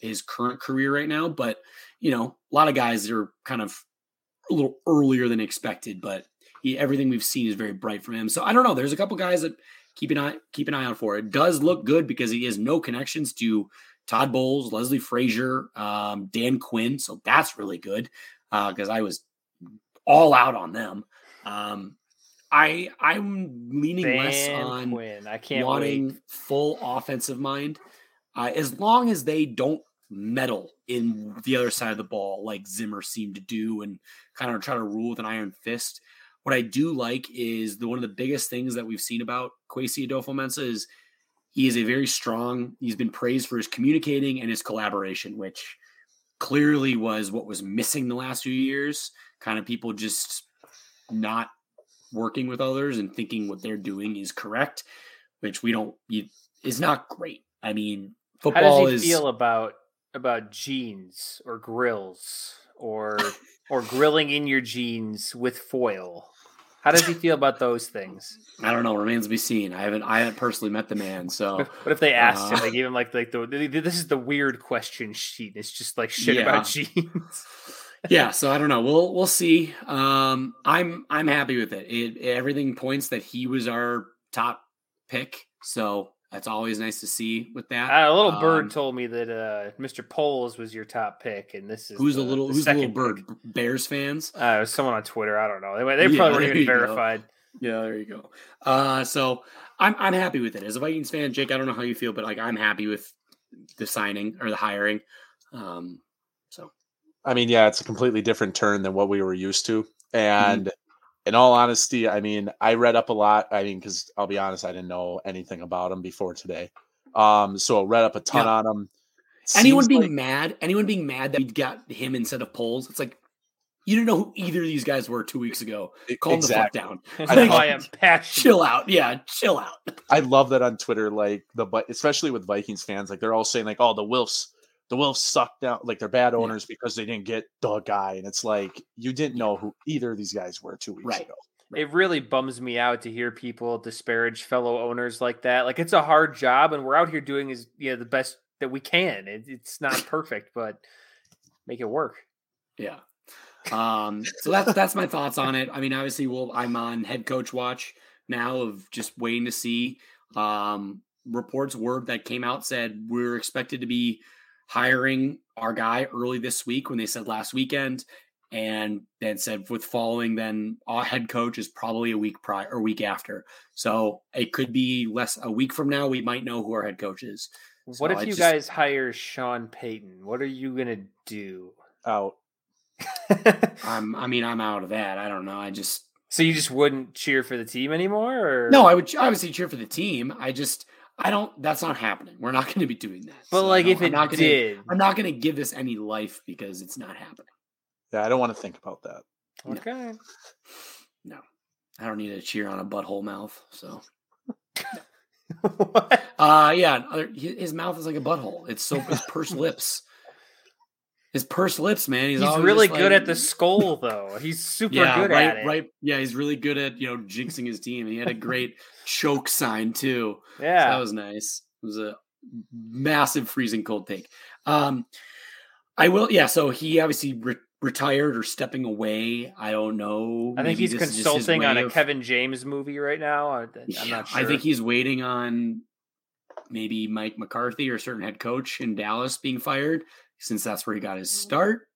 his current career right now, but you know, a lot of guys are kind of a little earlier than expected, but he, everything we've seen is very bright from him. So I don't know. There's a couple guys that keep an eye keep an eye out for. It does look good because he has no connections to Todd Bowles, Leslie Frazier, um, Dan Quinn. So that's really good because uh, I was all out on them. Um, I I'm leaning Dan less on Quinn. I can't wanting wait. full offensive mind. Uh, as long as they don't meddle in the other side of the ball like Zimmer seemed to do and kind of try to rule with an iron fist. What I do like is the one of the biggest things that we've seen about Kwesi Adofo-Mensah is he is a very strong. He's been praised for his communicating and his collaboration, which clearly was what was missing the last few years. Kind of people just not working with others and thinking what they're doing is correct, which we don't. is not great. I mean, football How does he is, feel about about jeans or grills or or grilling in your jeans with foil? How does he feel about those things? I don't know. Remains to be seen. I haven't. I haven't personally met the man. So, what if they asked uh, him? They gave him like like the this is the weird question sheet. It's just like shit yeah. about jeans. yeah. So I don't know. We'll we'll see. Um, I'm I'm happy with it. it. Everything points that he was our top pick. So that's always nice to see with that. Uh, a little bird um, told me that uh, Mr. Poles was your top pick, and this is who's the, a little who's a little bird? Pick. Bears fans? Uh, it was someone on Twitter. I don't know. They, they probably yeah, weren't even verified. Go. Yeah, there you go. Uh, so I'm I'm happy with it as a Vikings fan, Jake. I don't know how you feel, but like I'm happy with the signing or the hiring. Um, so, I mean, yeah, it's a completely different turn than what we were used to, and. Mm-hmm in all honesty, I mean, I read up a lot. I mean, because I'll be honest, I didn't know anything about him before today. Um, so I read up a ton yeah. on him. anyone being like, mad, anyone being mad that we got him instead of Poles, it's like you didn't know who either of these guys were two weeks ago. Calm exactly. the fuck down. I, think, I am passionate. Chill out. Yeah, chill out. I love that on Twitter, like the but especially with Vikings fans, like they're all saying like, "Oh, the Wilfs the Wolves sucked out like they're bad owners yeah. because they didn't get the guy. And it's like you didn't know who either of these guys were two weeks right. ago. It really bums me out to hear people disparage fellow owners like that. Like it's a hard job, and we're out here doing is you know the best that we can. It, it's not perfect, but make it work. Yeah. Um. So that's that's my thoughts on it. I mean, obviously, we'll I'm on head coach watch now of just waiting to see. Um. Reports word that came out said we're expected to be hiring our guy early this week when they said last weekend and then said with following then our head coach is probably a week prior or week after. So it could be less a week from now we might know who our head coach is. What so if I you just, guys hire sean payton? What are you gonna do out? I'm i mean i'm out of that. I don't know. I just so you just wouldn't cheer for the team anymore or? No i would obviously cheer for the team. I just I don't. That's not happening. We're not going to be doing that. But so like, if it I'm did, gonna, I'm not going to give this any life because it's not happening. Yeah, I don't want to think about that. Okay. No, no. I don't need to cheer on a butthole mouth. So. what? Uh yeah. His mouth is like a butthole. It's so his pursed lips. His pursed lips, man. He's, he's really good at the skull, though. He's super yeah, good right, at it. Right. Yeah, he's really good at you know jinxing his team. And he had a great choke sign too. Yeah, so that was nice. It was a massive freezing cold take. Um, I will. Yeah. So he obviously re- retired or stepping away. I don't know. I think he's consulting on a of, Kevin James movie right now. I'm yeah, not sure. I think he's waiting on maybe Mike McCarthy or a certain head coach in Dallas being fired since that's where he got his start.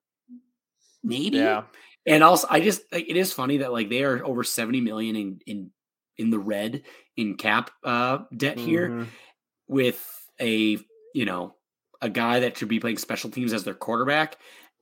Maybe. Yeah. And also, I just like, it is funny that like they are over seventy million in in in the red in cap uh, debt here, mm-hmm. with a you know a guy that should be playing special teams as their quarterback,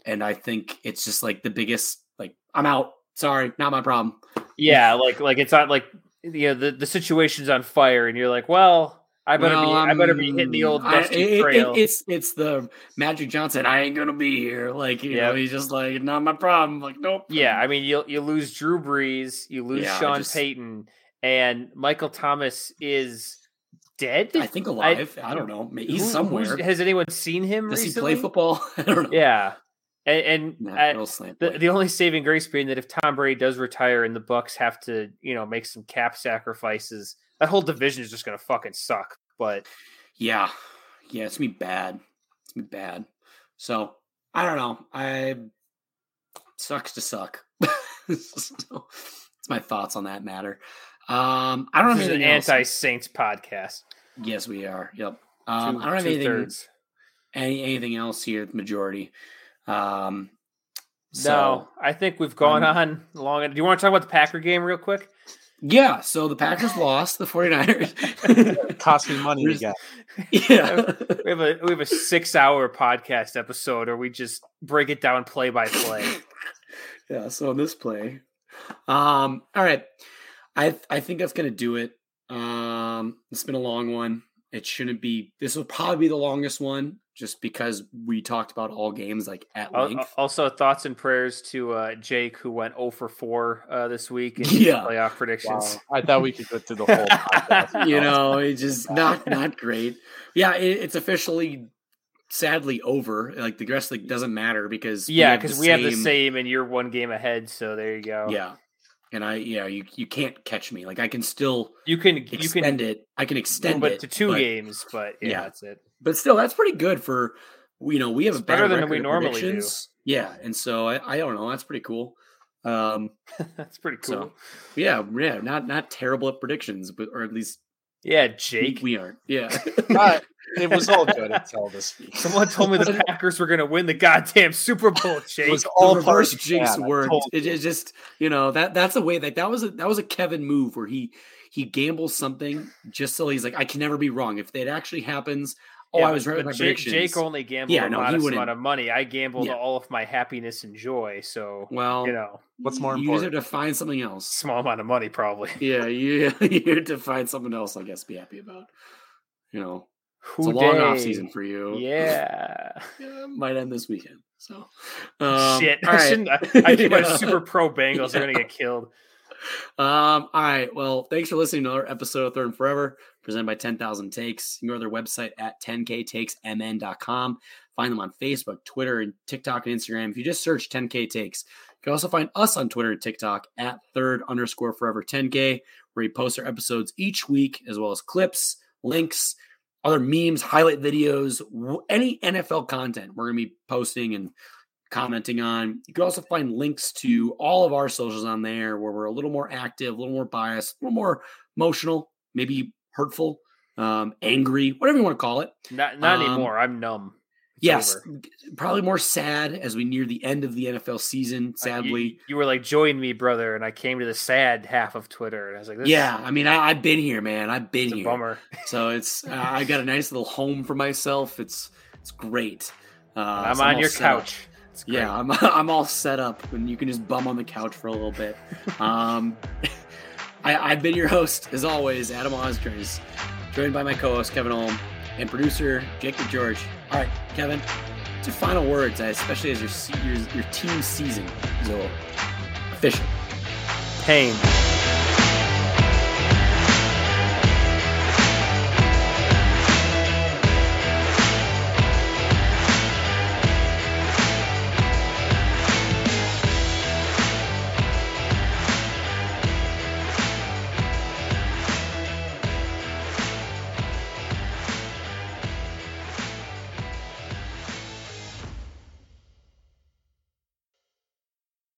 and I think it's just like the biggest like I'm out. Sorry, not my problem. Yeah, like like it's not like you know the the situation's on fire, and you're like, well, I better well, be. Um, I better be hitting the old dusty I, trail. It, it, it's it's the Magic Johnson. I ain't gonna be here. Like you yep. know, he's just like not my problem. Like nope. Yeah, I mean, you you lose Drew Brees, you lose yeah, Sean just, Payton, and Michael Thomas is dead. I think alive. I, I don't know. He's who, somewhere. Has anyone seen him? Does recently? he play football? I don't know. Yeah. And, and nah, the, the only saving grace being that if Tom Brady does retire and the Bucs have to, you know, make some cap sacrifices, that whole division is just going to fucking suck. But yeah, yeah, it's gonna be bad. It's gonna be bad. So I don't know. I sucks to suck. so, it's my thoughts on that matter. Um, I don't This have is an anti Saints podcast. Yes, we are. Yep. Um, Two- I don't have anything, two-thirds. any anything else here. The majority. Um, No, so I think we've gone on long. Do you want to talk about the Packer game real quick? Yeah. So the Packers lost the 49ers. Cost me money again. yeah. We have a we have a six hour podcast episode, or we just break it down play by play. yeah. So in this play, um, all right. I I think that's gonna do it. Um, it's been a long one. It shouldn't be. This will probably be the longest one, just because we talked about all games like at length. Also, thoughts and prayers to uh, Jake, who went 0 for 4 uh, this week in Yeah. playoff Wow. predictions. I thought we could go through the whole podcast. you know, it's just not not great. Yeah, it, it's officially sadly over. Like the rest like doesn't matter because Yeah, have because the we have the same- same, and you're one game ahead. So there you go. Yeah, and I yeah you you can't catch me. Like I can still you can you extend can it. I can extend it to two but, games, but yeah, yeah. that's it. but still that's pretty good for you know we have It's a better than we normally do. Yeah, and so I, I don't know. That's pretty cool. Um, that's pretty cool. So, yeah, yeah, not not terrible at predictions, but or at least yeah, Jake. we aren't. Yeah. But it was all good until this week. Someone told me the Packers were going to win the goddamn Super Bowl, Jake. It was the all reverse part of the jinx plan, I worked. It, it just you know that that's a way that that was a that was a Kevin move where he he gambles something just so he's like I can never be wrong. If it actually happens, oh Yeah, I was right with my Jake, predictions. Jake only gambled Yeah, a no, modest amount of money. I gambled Yeah. all of my happiness and joy. So well, you know, What's more you just have important? to find something else. small amount of money probably. Yeah, you you to find something else. I guess be happy about. You know, it's a Who long off season for you. Yeah. Yeah, might end this weekend. So, um, Shit. all I right. shouldn't. I, I keep my super pro Bengals. They're gonna get killed. Um, all right. Well, thanks for listening to another episode of Third and Forever, presented by 10,000 Takes. You can go to their website at 10ktakesmn.com. Find them on Facebook, Twitter, and TikTok and Instagram. If you just search 10k takes, you can also find us on Twitter and TikTok at third underscore forever 10k, where we post our episodes each week, as well as clips, links, other memes, highlight videos, any NFL content we're going to be posting and commenting on. You can also find links to all of our socials on there where we're a little more active, a little more biased, a little more emotional, maybe hurtful, um, angry, whatever you want to call it. Not not Um, anymore. I'm numb. It's yes, over. probably more sad as we near the end of the NFL season, Uh, you- sadly. you, were like, "Join me, brother," and I came to the sad half of Twitter, and I was like, this yeah, I mean, I, I've been here, man. I've been it's a here. bummer." So it's uh, I got a nice little home for myself. It's it's great. Uh, I'm so I'm on your couch. It's great. Yeah, I'm I'm all set up, and you can just bum on the couch for a little bit. Um, I, I've been your host, as always, Adam Osgers, joined by my co-host Kevin Holm and producer Jacob George. All right, Kevin, what's your final words, uh, especially as your your, your team season is official. Pain.